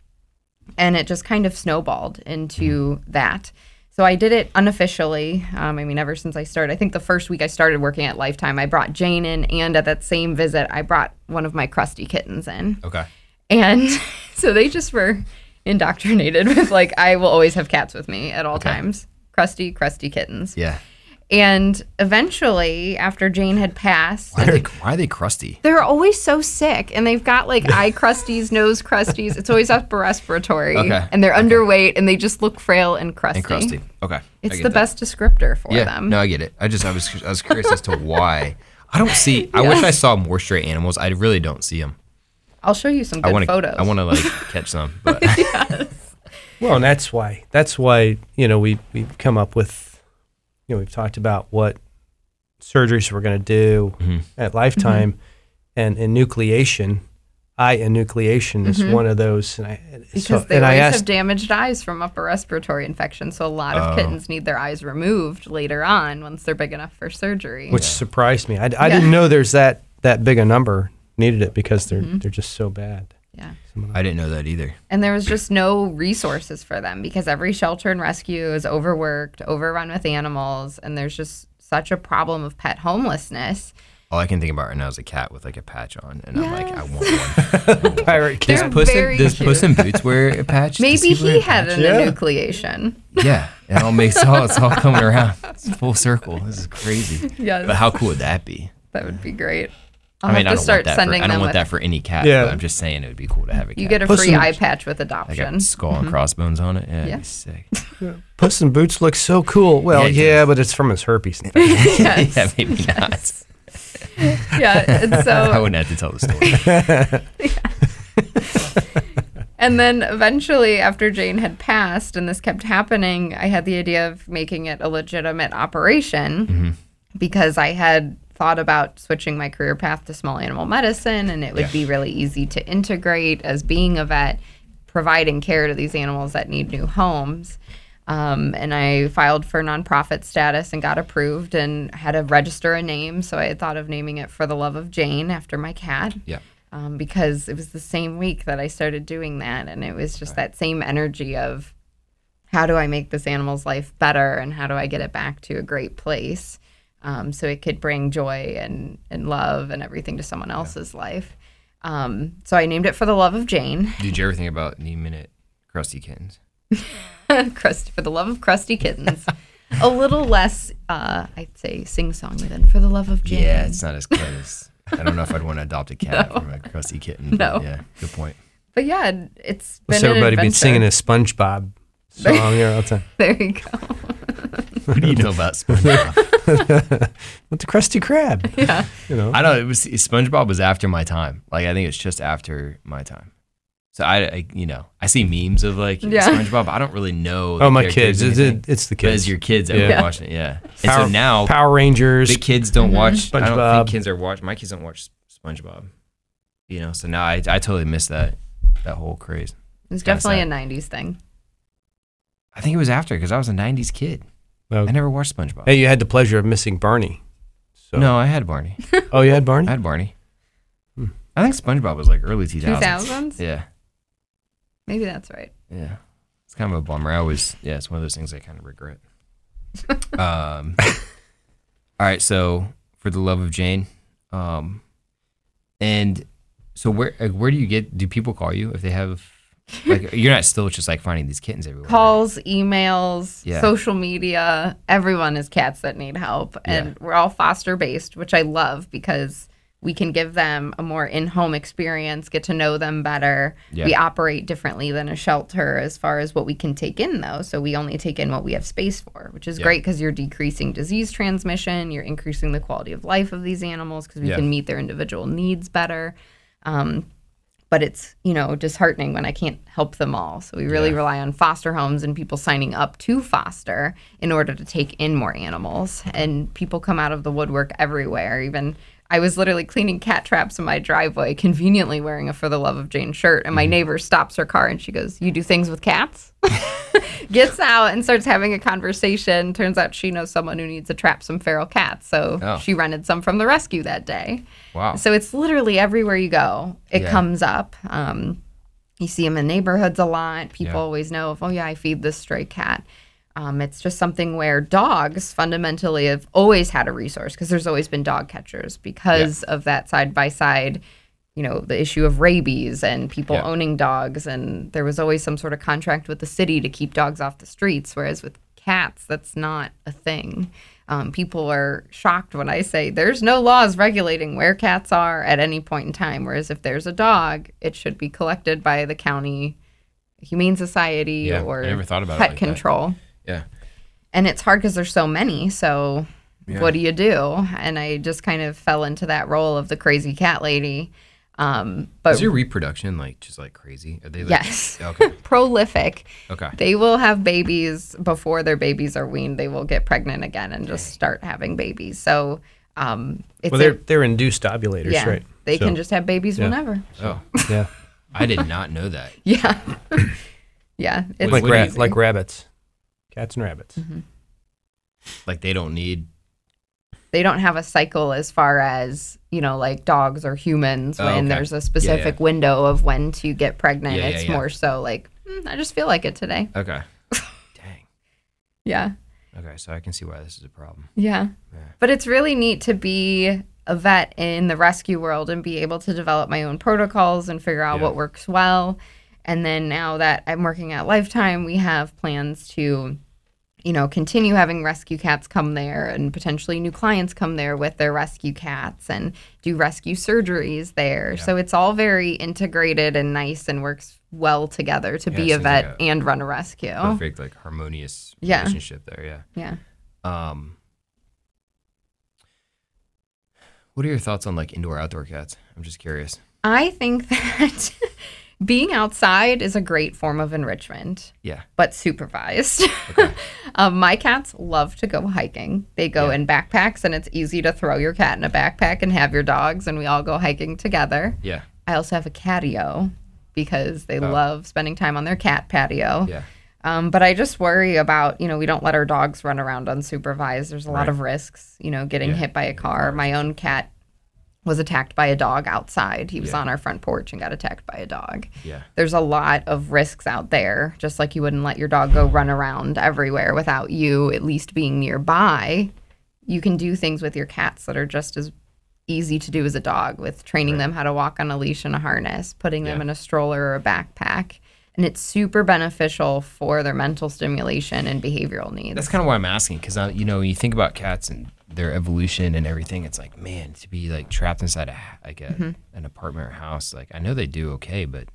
and it just kind of snowballed into that. So I did it unofficially. Um, I mean, ever since I started, I think the first week I started working at Lifetime, I brought Jane in, and at that same visit, I brought one of my crusty kittens in. Okay. And so they just were indoctrinated with like, I will always have cats with me at all times. Crusty, crusty kittens. Yeah. And eventually, after Jane had passed, Why are they, why are they crusty? they're always so sick and they've got like eye crusties, nose crusties. It's always upper respiratory. Okay. And they're underweight and they just look frail and crusty. And crusty. Okay. It's the that. best descriptor for Yeah. them. No, I get it. I just I was I was curious as to why. I don't see. I wish I saw more stray animals. I really don't see them. I'll show you some good I want to. photos. I want to like catch some. But Well, and that's why that's why you know we we've come up with you know we've talked about what surgeries we're going to do Mhm. at Lifetime and enucleation. eye enucleation is one of those. And I, Mm-hmm. because so, they and I always asked, have damaged eyes from upper respiratory infection. So a lot of Oh. kittens need their eyes removed later on once they're big enough for surgery. which surprised me. I, I Yeah. didn't know there's that that big a number needed it because they're Mm-hmm. they're just so bad. yeah. I didn't know that either. And there was just no resources for them because every shelter and rescue is overworked, overrun with animals, and there's just such a problem of pet homelessness. All I can think about right now is a cat with like a patch on, and I'm like, I want one. Pirate They're cat. Puss in, does. Puss in Boots wear a patch? Maybe wear he a had patch? an Yeah. enucleation. Yeah, it all makes all it's all coming around. It's full circle. This is crazy. Yes. But how cool would that be? That would be great. I'll I mean, I have to don't start want that. For, I don't want with. that for any cat. Yeah. But I'm just saying it would be cool to have a cat. you get a Puss free eye patch with I adoption. got skull and crossbones on it. Yeah, Yeah. that'd be sick. Puss in Boots looks so cool. Well, Yeah, yeah, but it's from his herpes. Yes. yeah, maybe not. yeah, and so I wouldn't have to tell the story. and then eventually, after Jane had passed, and this kept happening, I had the idea of making it a legitimate operation Mm-hmm. because I had thought about switching my career path to small animal medicine, and it would Yeah. be really easy to integrate as being a vet, providing care to these animals that need new homes. Um, and I filed for nonprofit status and got approved and had to register a name. So I had thought of naming it For the Love of Jane after my cat Yeah. um, because it was the same week that I started doing that. And it was just that same energy of how do I make this animal's life better and how do I get it back to a great place um, so it could bring joy and, and love and everything to someone else's life. Um, so I named it For the Love of Jane, Did you ever think about naming it Krusty Kittens? Crusty, For the Love of Crusty Kittens. a little less, uh, I'd say, sing songy than For the Love of Jane. Yeah, it's not as close. I don't know if I'd want to adopt a cat from a crusty kitten. No. Yeah, good point. But yeah, it's been What's an everybody been singing a SpongeBob song here all the time? There you go. What do you know about SpongeBob? Went to Krusty Krab. Yeah. You know. I don't. It was SpongeBob was after my time. Like I think it's just after my time. So I, I you know, I see memes of like Yeah. SpongeBob. I don't really know. oh, my kids. It's, it, it's the But as kids. your kids that Yeah. watching it, yeah. And Power, so now Power Rangers. the kids don't mm-hmm. watch. I don't SpongeBob. think kids are watch. My kids don't watch SpongeBob. You know, so now I, I totally miss that that whole craze. It's definitely a 90s thing. I think it was after because I was a '90s kid. Oh. I never watched SpongeBob. Hey, you had the pleasure of missing Barney. So. No, I had Barney. Oh, you had Barney? I had Barney. Hmm. I think SpongeBob was like early 2000s. 2000s? Yeah, Maybe that's right. yeah. It's kind of a bummer. I always, yeah, it's one of those things I kind of regret. um, all right, so for the love of Jane, um, and so where where do you get? Do people call you if they have? Like you're not still just like finding these kittens everywhere. right? Calls, emails, Yeah. social media, everyone is cats that need help. And Yeah. we're all foster based, which I love because we can give them a more in home experience, get to know them better. Yeah. We operate differently than a shelter as far as what we can take in, though. So we only take in what we have space for, which is Yeah. great because you're decreasing disease transmission, you're increasing the quality of life of these animals because we Yeah. can meet their individual needs better. Um, but it's you know disheartening when I can't help them all. So we really Yeah. rely on foster homes and people signing up to foster in order to take in more animals. And people come out of the woodwork everywhere. Even I was literally cleaning cat traps in my driveway, conveniently wearing a For the Love of Jane shirt, and my Mm-hmm. neighbor stops her car and she goes, "You do things with cats?" Gets out and starts having a conversation. Turns out she knows someone who needs to trap some feral cats, so Oh. she rented some from the rescue that day. Wow. So it's literally everywhere you go, it Yeah. comes up. Um, you see them in neighborhoods a lot. People Yeah. always know, if, oh, yeah, I feed this stray cat. Um, it's just something where dogs fundamentally have always had a resource because there's always been dog catchers because of that side by side, you know, the issue of rabies and people Yeah. owning dogs. And there was always some sort of contract with the city to keep dogs off the streets. Whereas with cats, that's not a thing. Um, people are shocked when I say there's no laws regulating where cats are at any point in time. Whereas if there's a dog, it should be collected by the county humane society Yeah, or never thought about it pet like that. control. yeah. And it's hard because there's so many. So Yeah. what do you do? And I just kind of fell into that role of the crazy cat lady. Um, but Is your reproduction like just like crazy? Are they like, yes, Okay. prolific. Okay. They will have babies before their babies are weaned. They will get pregnant again and just start having babies. So Um, it's Well, they're they're induced ovulators, yeah, right? they So, can just have babies yeah. whenever. Oh, yeah, I did not know that. Yeah, yeah. It's like ra- like rabbits, cats and rabbits. Mm-hmm. Like they don't need. they don't have a cycle as far as you know like dogs or humans Oh, when okay. there's a specific yeah. window of when to get pregnant Yeah, yeah, it's yeah. more so like "Mm, i just feel like it today Okay. Dang. yeah Okay, so I can see why this is a problem. yeah Yeah. but it's really neat to be a vet in the rescue world and be able to develop my own protocols and figure out Yeah. what works well and then now that i'm working at lifetime we have plans to you know, continue having rescue cats come there and potentially new clients come there with their rescue cats and do rescue surgeries there. So it's all very integrated and nice and works well together to Yeah, be a vet like a and run a rescue. Perfect, like harmonious Yeah. relationship there. Yeah. Yeah. Um. What are your thoughts on like indoor outdoor cats? I'm just curious. I think that being outside is a great form of enrichment. Yeah. but supervised. um, my cats love to go hiking. They go Yeah. in backpacks, and it's easy to throw your cat in a backpack and have your dogs, and we all go hiking together. Yeah. I also have a catio because they Oh. love spending time on their cat patio. Yeah. Um, but I just worry about, you know, we don't let our dogs run around unsupervised. There's a lot of risks, you know, getting Yeah, hit by a car. My own cat was attacked by a dog outside. He was Yeah. on our front porch and got attacked by a dog Yeah. there's a lot of risks out there just like you wouldn't let your dog go run around everywhere without you at least being nearby you can do things with your cats that are just as easy to do as a dog with training them how to walk on a leash and a harness putting them in a stroller or a backpack and it's super beneficial for their mental stimulation and behavioral needs That's kind of why I'm asking because you know when you think about cats and their evolution and everything, it's like man to be like trapped inside a like a, Mm-hmm. an apartment or house. Like I know they do okay, but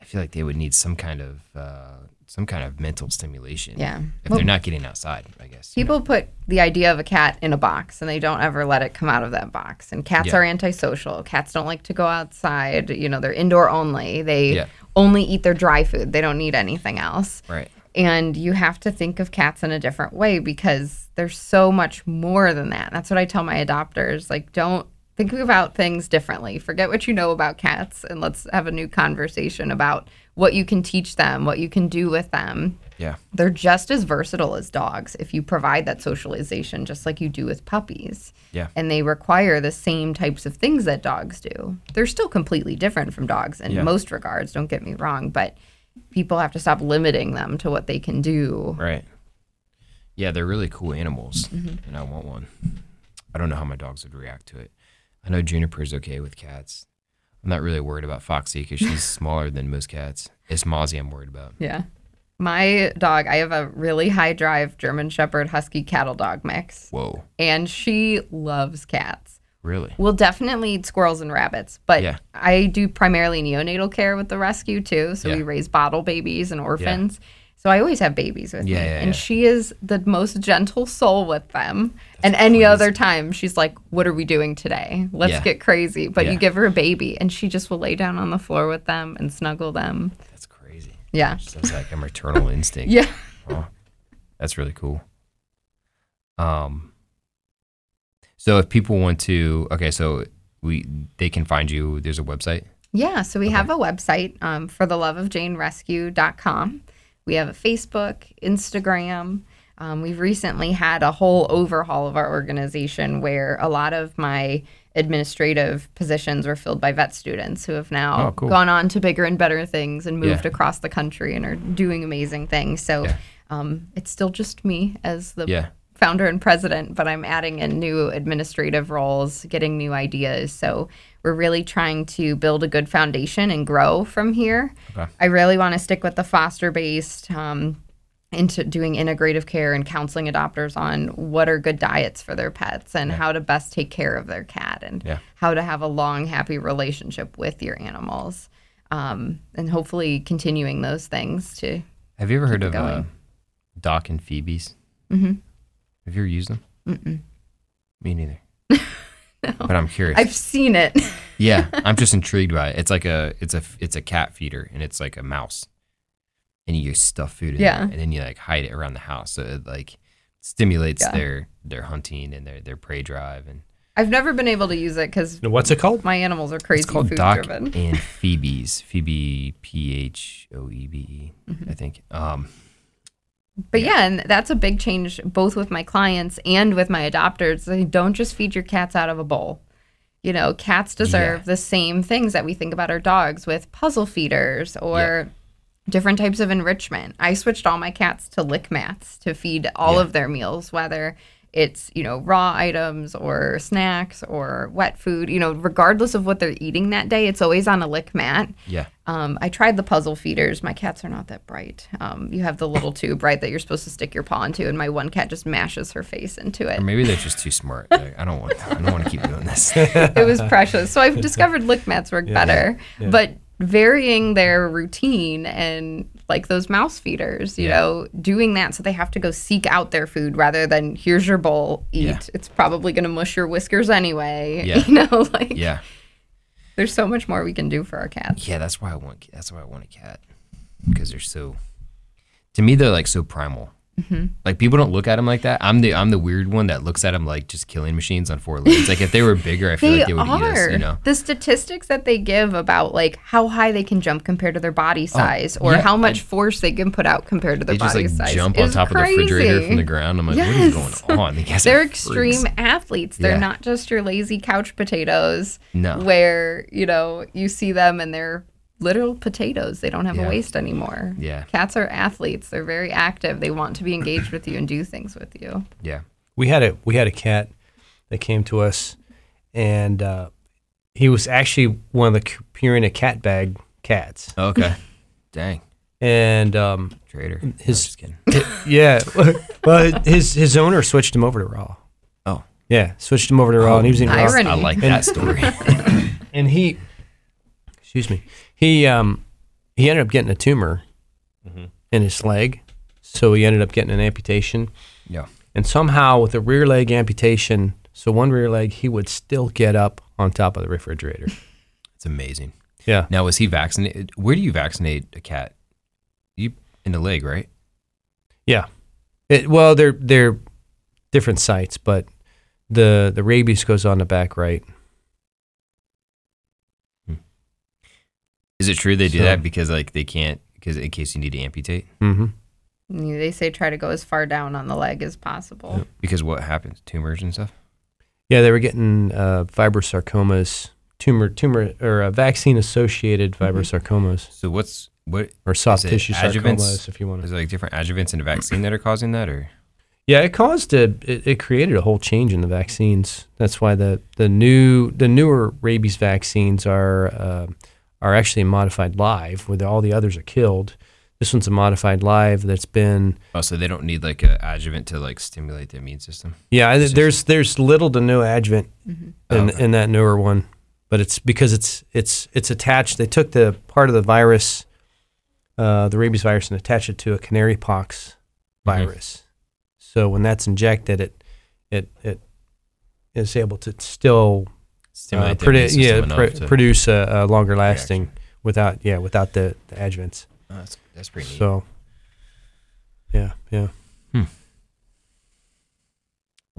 I feel like they would need some kind of uh, some kind of mental stimulation. Yeah. If Well- they're not getting outside, I guess. you know? People put the idea of a cat in a box and they don't ever let it come out of that box. And cats Yeah. are antisocial. Cats don't like to go outside. You know, they're indoor only. They Yeah. only eat their dry food. They don't need anything else. Right. And you have to think of cats in a different way because there's so much more than that. That's what I tell my adopters. Like, don't think about things differently. Forget what you know about cats and let's have a new conversation about what you can teach them, what you can do with them Yeah. they're just as versatile as dogs if you provide that socialization just like you do with puppies Yeah. and they require the same types of things that dogs do they're still completely different from dogs in Yeah. most regards don't get me wrong but people have to stop limiting them to what they can do Right. Yeah, they're really cool animals, Mm-hmm. and I want one. I don't know how my dogs would react to it. I know Juniper's okay with cats. I'm not really worried about Foxy because she's smaller than most cats. It's Mozzie I'm worried about. yeah my dog i have a really high drive german shepherd husky cattle dog mix Whoa, and she loves cats really? We'll definitely eat squirrels and rabbits, but Yeah. I do primarily neonatal care with the rescue too. So we raise bottle babies and orphans. So I always have babies with Yeah, me. yeah, and yeah. she is the most gentle soul with them. and any other time, she's like, What are we doing today? Let's get crazy. But you give her a baby and she just will lay down on the floor with them and snuggle them. That's crazy. Yeah. Just like a maternal instinct. Yeah. Oh, that's really cool. Um. So if people want to, okay, so we they can find you. There's a website. Yeah, so we have a website um, for the love of Jane rescue.com. We have a Facebook, Instagram. Um, we've recently had a whole overhaul of our organization where a lot of my administrative positions were filled by vet students who have now Oh, cool. gone on to bigger and better things and moved Yeah. across the country and are doing amazing things. So Yeah. um, it's still just me as the Yeah. Founder and president, but I'm adding in new administrative roles, getting new ideas. So we're really trying to build a good foundation and grow from here. Okay. I really want to stick with the foster based um, into doing integrative care and counseling adopters on what are good diets for their pets and how to best take care of their cat and Yeah. how to have a long, happy relationship with your animals. Um, and hopefully continuing those things to Have you ever heard of uh. Doc and Phoebe's? Mhm. Have you ever used them? Mm-mm. Me neither. But I'm curious. I've seen it. yeah, I'm just intrigued by it. It's like a it's a it's a cat feeder and it's like a mouse, and you stuff food in Yeah. there, and then you like hide it around the house. So it like stimulates Yeah. their their hunting and their their prey drive and I've never been able to use it because What's it called? my animals are crazy it's called food Doc driven. and Phoebe's Phoebe P H O E B E Mm-hmm. I think um But yeah, and that's a big change both with my clients and with my adopters. They don't just feed your cats out of a bowl. You know, cats deserve Yeah. the same things that we think about our dogs with puzzle feeders or different types of enrichment. I switched all my cats to lick mats to feed all Yeah. of their meals, whether it's, you know, raw items or snacks or wet food, you know, regardless of what they're eating that day, it's always on a lick mat. yeah Um, I tried the puzzle feeders. My cats are not that bright. Um, you have the little tube, right, that you're supposed to stick your paw into, and my one cat just mashes her face into it. or maybe they're just too smart like, I don't want I don't want to keep doing this It was precious. So I've discovered lick mats work better, but varying their routine and like those mouse feeders, you Yeah. know, doing that so they have to go seek out their food rather than here's your bowl, eat. Yeah. It's probably going to mush your whiskers anyway. Yeah. You know, like yeah there's so much more we can do for our cats. yeah that's why I want that's why I want a cat because they're so to me they're like so primal Mm-hmm. like people don't look at them like that I'm the I'm the weird one that looks at them like just killing machines on four legs like if they were bigger I feel They like they would eat are. us you know The statistics that they give about like how high they can jump compared to their body size or Oh, yeah, how much force they can put out compared to their they just body like size. jump on top of the refrigerator from the ground. I'm like, Yes. what is going on? Guys They're extreme freaks. athletes. They're Yeah. not just your lazy couch potatoes No. where, you know, you see them and they're literal potatoes. They don't have Yeah. a waist anymore. Yeah. Cats are athletes. They're very active. They want to be engaged with you and do things with you. Yeah. we had a we had a cat that came to us, and uh, he was actually one of the Purina cat bag cats, Okay. Dang. and um, Trader. His- just kidding. yeah, well, his his owner switched him over to raw. Oh. Yeah, switched him over to raw, and he was in raw. Irony. I like that story. and he excuse me he um he ended up getting a tumor in his leg so he ended up getting an amputation yeah. and somehow with a rear leg amputation so one rear leg he would still get up on top of the refrigerator It's amazing. yeah Now, was he vaccinated? Where do you vaccinate a cat? You in the leg, right? yeah it, well they're they're different sites but the the rabies goes on the back right Is it true they do So- that because like they can't because in case you need to amputate? mm-hmm They say try to go as far down on the leg as possible. Because what happens? Tumors and stuff. yeah they were getting uh, fibrosarcomas tumor tumor or uh, vaccine associated fibrosarcomas So what's what or soft tissue adjuvants? sarcomas, if you want is it like different adjuvants in a vaccine that are causing that, or Yeah, it caused a it, it created a whole change in the vaccines. That's why the the new the newer rabies vaccines are uh, are actually modified live, where the, all the others are killed. This one's a modified live that's been oh, so they don't need like an adjuvant to like stimulate the immune system. yeah. I- It's just- There's there's little to no adjuvant in, Oh, okay. in that newer one, but it's because it's it's it's attached. They took the part of the virus, uh, the rabies virus, and attached it to a canary pox Mm-hmm. virus. So when that's injected, it it it is able to still Stimulate the produ- immune yeah pr- to- produce a, a longer lasting without yeah without the, the adjuvants. Oh, that's that's pretty neat. So yeah yeah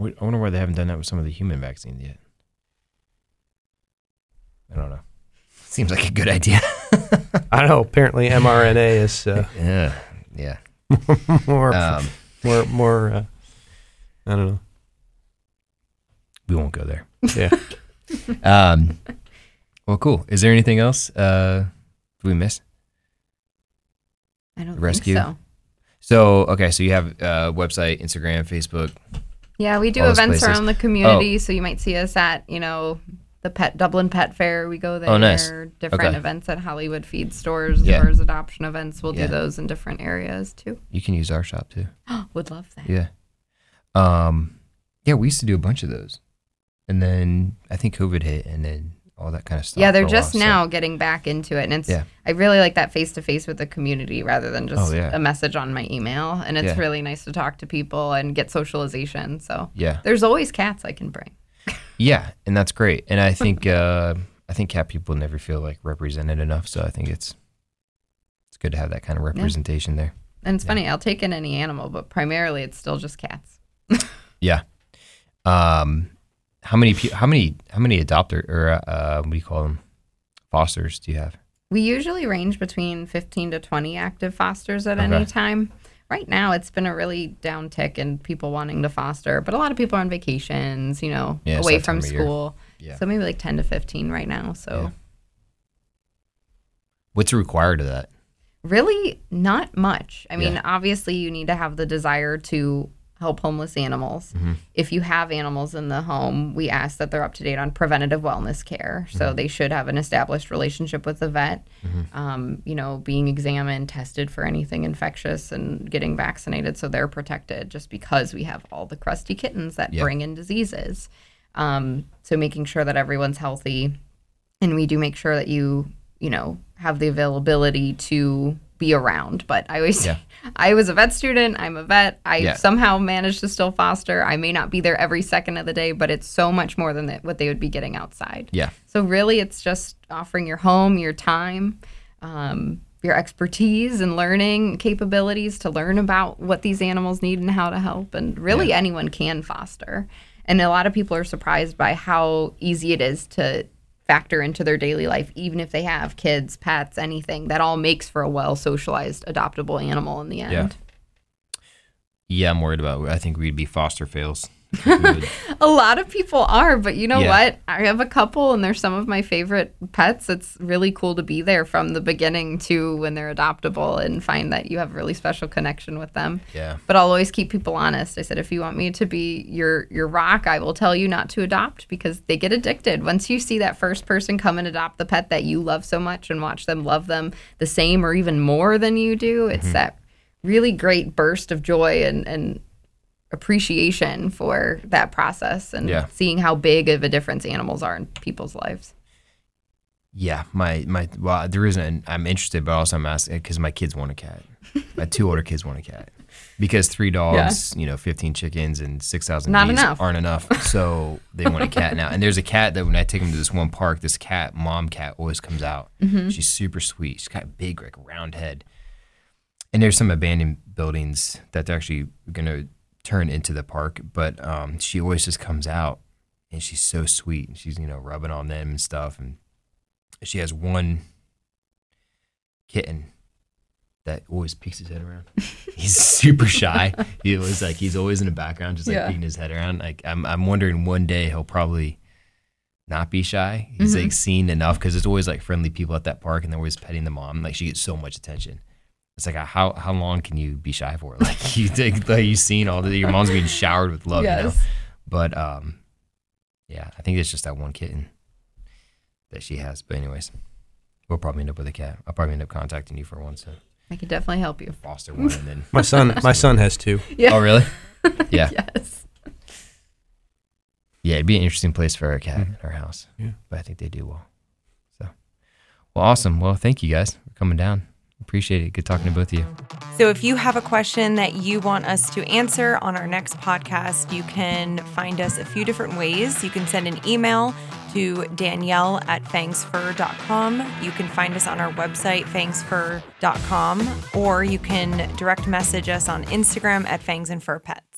Wh- I wonder why they haven't done that with some of the human vaccines yet. I don't know. Seems like a good idea. I don't know. Apparently mRNA is uh, yeah, yeah. more Um, more more. Uh, I don't know. we won't go there. Yeah. Um, well, cool. Is there anything else uh, we miss? I don't Rescue? think so. So, okay, so you have uh, website, Instagram, Facebook. Yeah, we do events places. Oh. around the community, so you might see us at, you know, the pet Dublin Pet Fair. We go there. Oh, nice. Different Okay. events at Hollywood feed stores Yeah. or adoption events. We'll Yeah. do those in different areas too. You can use our shop too. Would love that. Yeah. Um, yeah, we used to do a bunch of those, and then I think COVID hit, and then all that kind of stuff. Yeah, they're just so- now getting back into it, and it's. Yeah. I really like that face to face with the community rather than just Oh, yeah. a message on my email, and it's Yeah. really nice to talk to people and get socialization. So Yeah, there's always cats I can bring. yeah, and that's great. And I think uh, I think cat people never feel like represented enough, so I think it's it's good to have that kind of representation there. And it's funny, I'll take in any animal, but primarily it's still just cats. Yeah. Um, how many how many how many adopter or uh, what do you call them? Fosters do you have? We usually range between 15 to 20 active fosters at Okay. any time. Right now, it's been a really down tick in people wanting to foster, but a lot of people are on vacations, you know, Yeah, away from time of year. school. Yeah. So maybe like 10 to 15 right now. So Yeah. What's required of that? really not much. I mean, obviously, you need to have the desire to help homeless animals. Mm-hmm. If you have animals in the home, we ask that they're up to date on preventative wellness care. Mm-hmm. So they should have an established relationship with the vet, um, you know, being examined, tested for anything infectious, and getting vaccinated so they're protected just because we have all the crusty kittens that Yeah. bring in diseases. Um, so making sure that everyone's healthy and we do make sure that you you know have the availability to be around but i always Yeah. i was a vet student i'm a vet i Yeah. somehow managed to still foster i may not be there every second of the day but it's so much more than that, what they would be getting outside Yeah. so really it's just offering your home your time um, your expertise and learning capabilities to learn about what these animals need and how to help and really anyone can foster and a lot of people are surprised by how easy it is to factor into their daily life even if they have kids pets anything that all makes for a well socialized adoptable animal in the end Yeah. Yeah, I'm worried about. I think we'd be foster fails. A lot of people are, but you know Yeah. what? I have a couple and they're some of my favorite pets. It's really cool to be there from the beginning to when they're adoptable and find that you have a really special connection with them. yeah. But I'll always keep people honest. I said if you want me to be your your rock, I will tell you not to adopt because they get addicted. Once you see that first person come and adopt the pet that you love so much and watch them love them the same or even more than you do, it's Mm-hmm. that really great burst of joy and and appreciation for that process and Yeah. seeing how big of a difference animals are in people's lives. Yeah, my my well, there isn't. I'm interested, but also I'm asking because my kids want a cat. My two older kids want a cat because three dogs, you know, 15 chickens and 6,000 Not bees enough. aren't enough. So they want a cat now. And there's a cat that when I take them to this one park, this cat, mom cat, always comes out. Mm-hmm. She's super sweet. She's got a big, like round head. And there's some abandoned buildings that they're actually gonna turn into the park, but um, she always just comes out and she's so sweet. And she's you know rubbing on them and stuff and she has one kitten that always peeks his head around. he's super shy. He was like he's always in the background, just like Yeah. peeking his head around. Like I'm I'm wondering one day he'll probably not be shy. He's Mm-hmm. like seen enough because there's always like friendly people at that park and they're always petting the mom. Like she gets so much attention. It's like how how long can you be shy for? Like you think like you've seen all the your mom's being showered with love, you know. But um, yeah, I think it's just that one kitten that she has. But anyways, we'll probably end up with a cat. I'll probably end up contacting you for one to I could definitely help you. foster one, and then My son, my son has two. Yeah. oh really? Yeah, Yes. yeah. It'd be an interesting place for a cat Mhm. in our house. Yeah. but I think they do well. So, well, awesome. Well, thank you guys for coming down. Appreciate it. Good talking to both of you. So, if you have a question that you want us to answer on our next podcast, you can find us a few different ways. You can send an email to Danielle at fangsfur.com. You can find us on our website, fangsfur.com, or you can direct message us on Instagram at fangs and fur pets.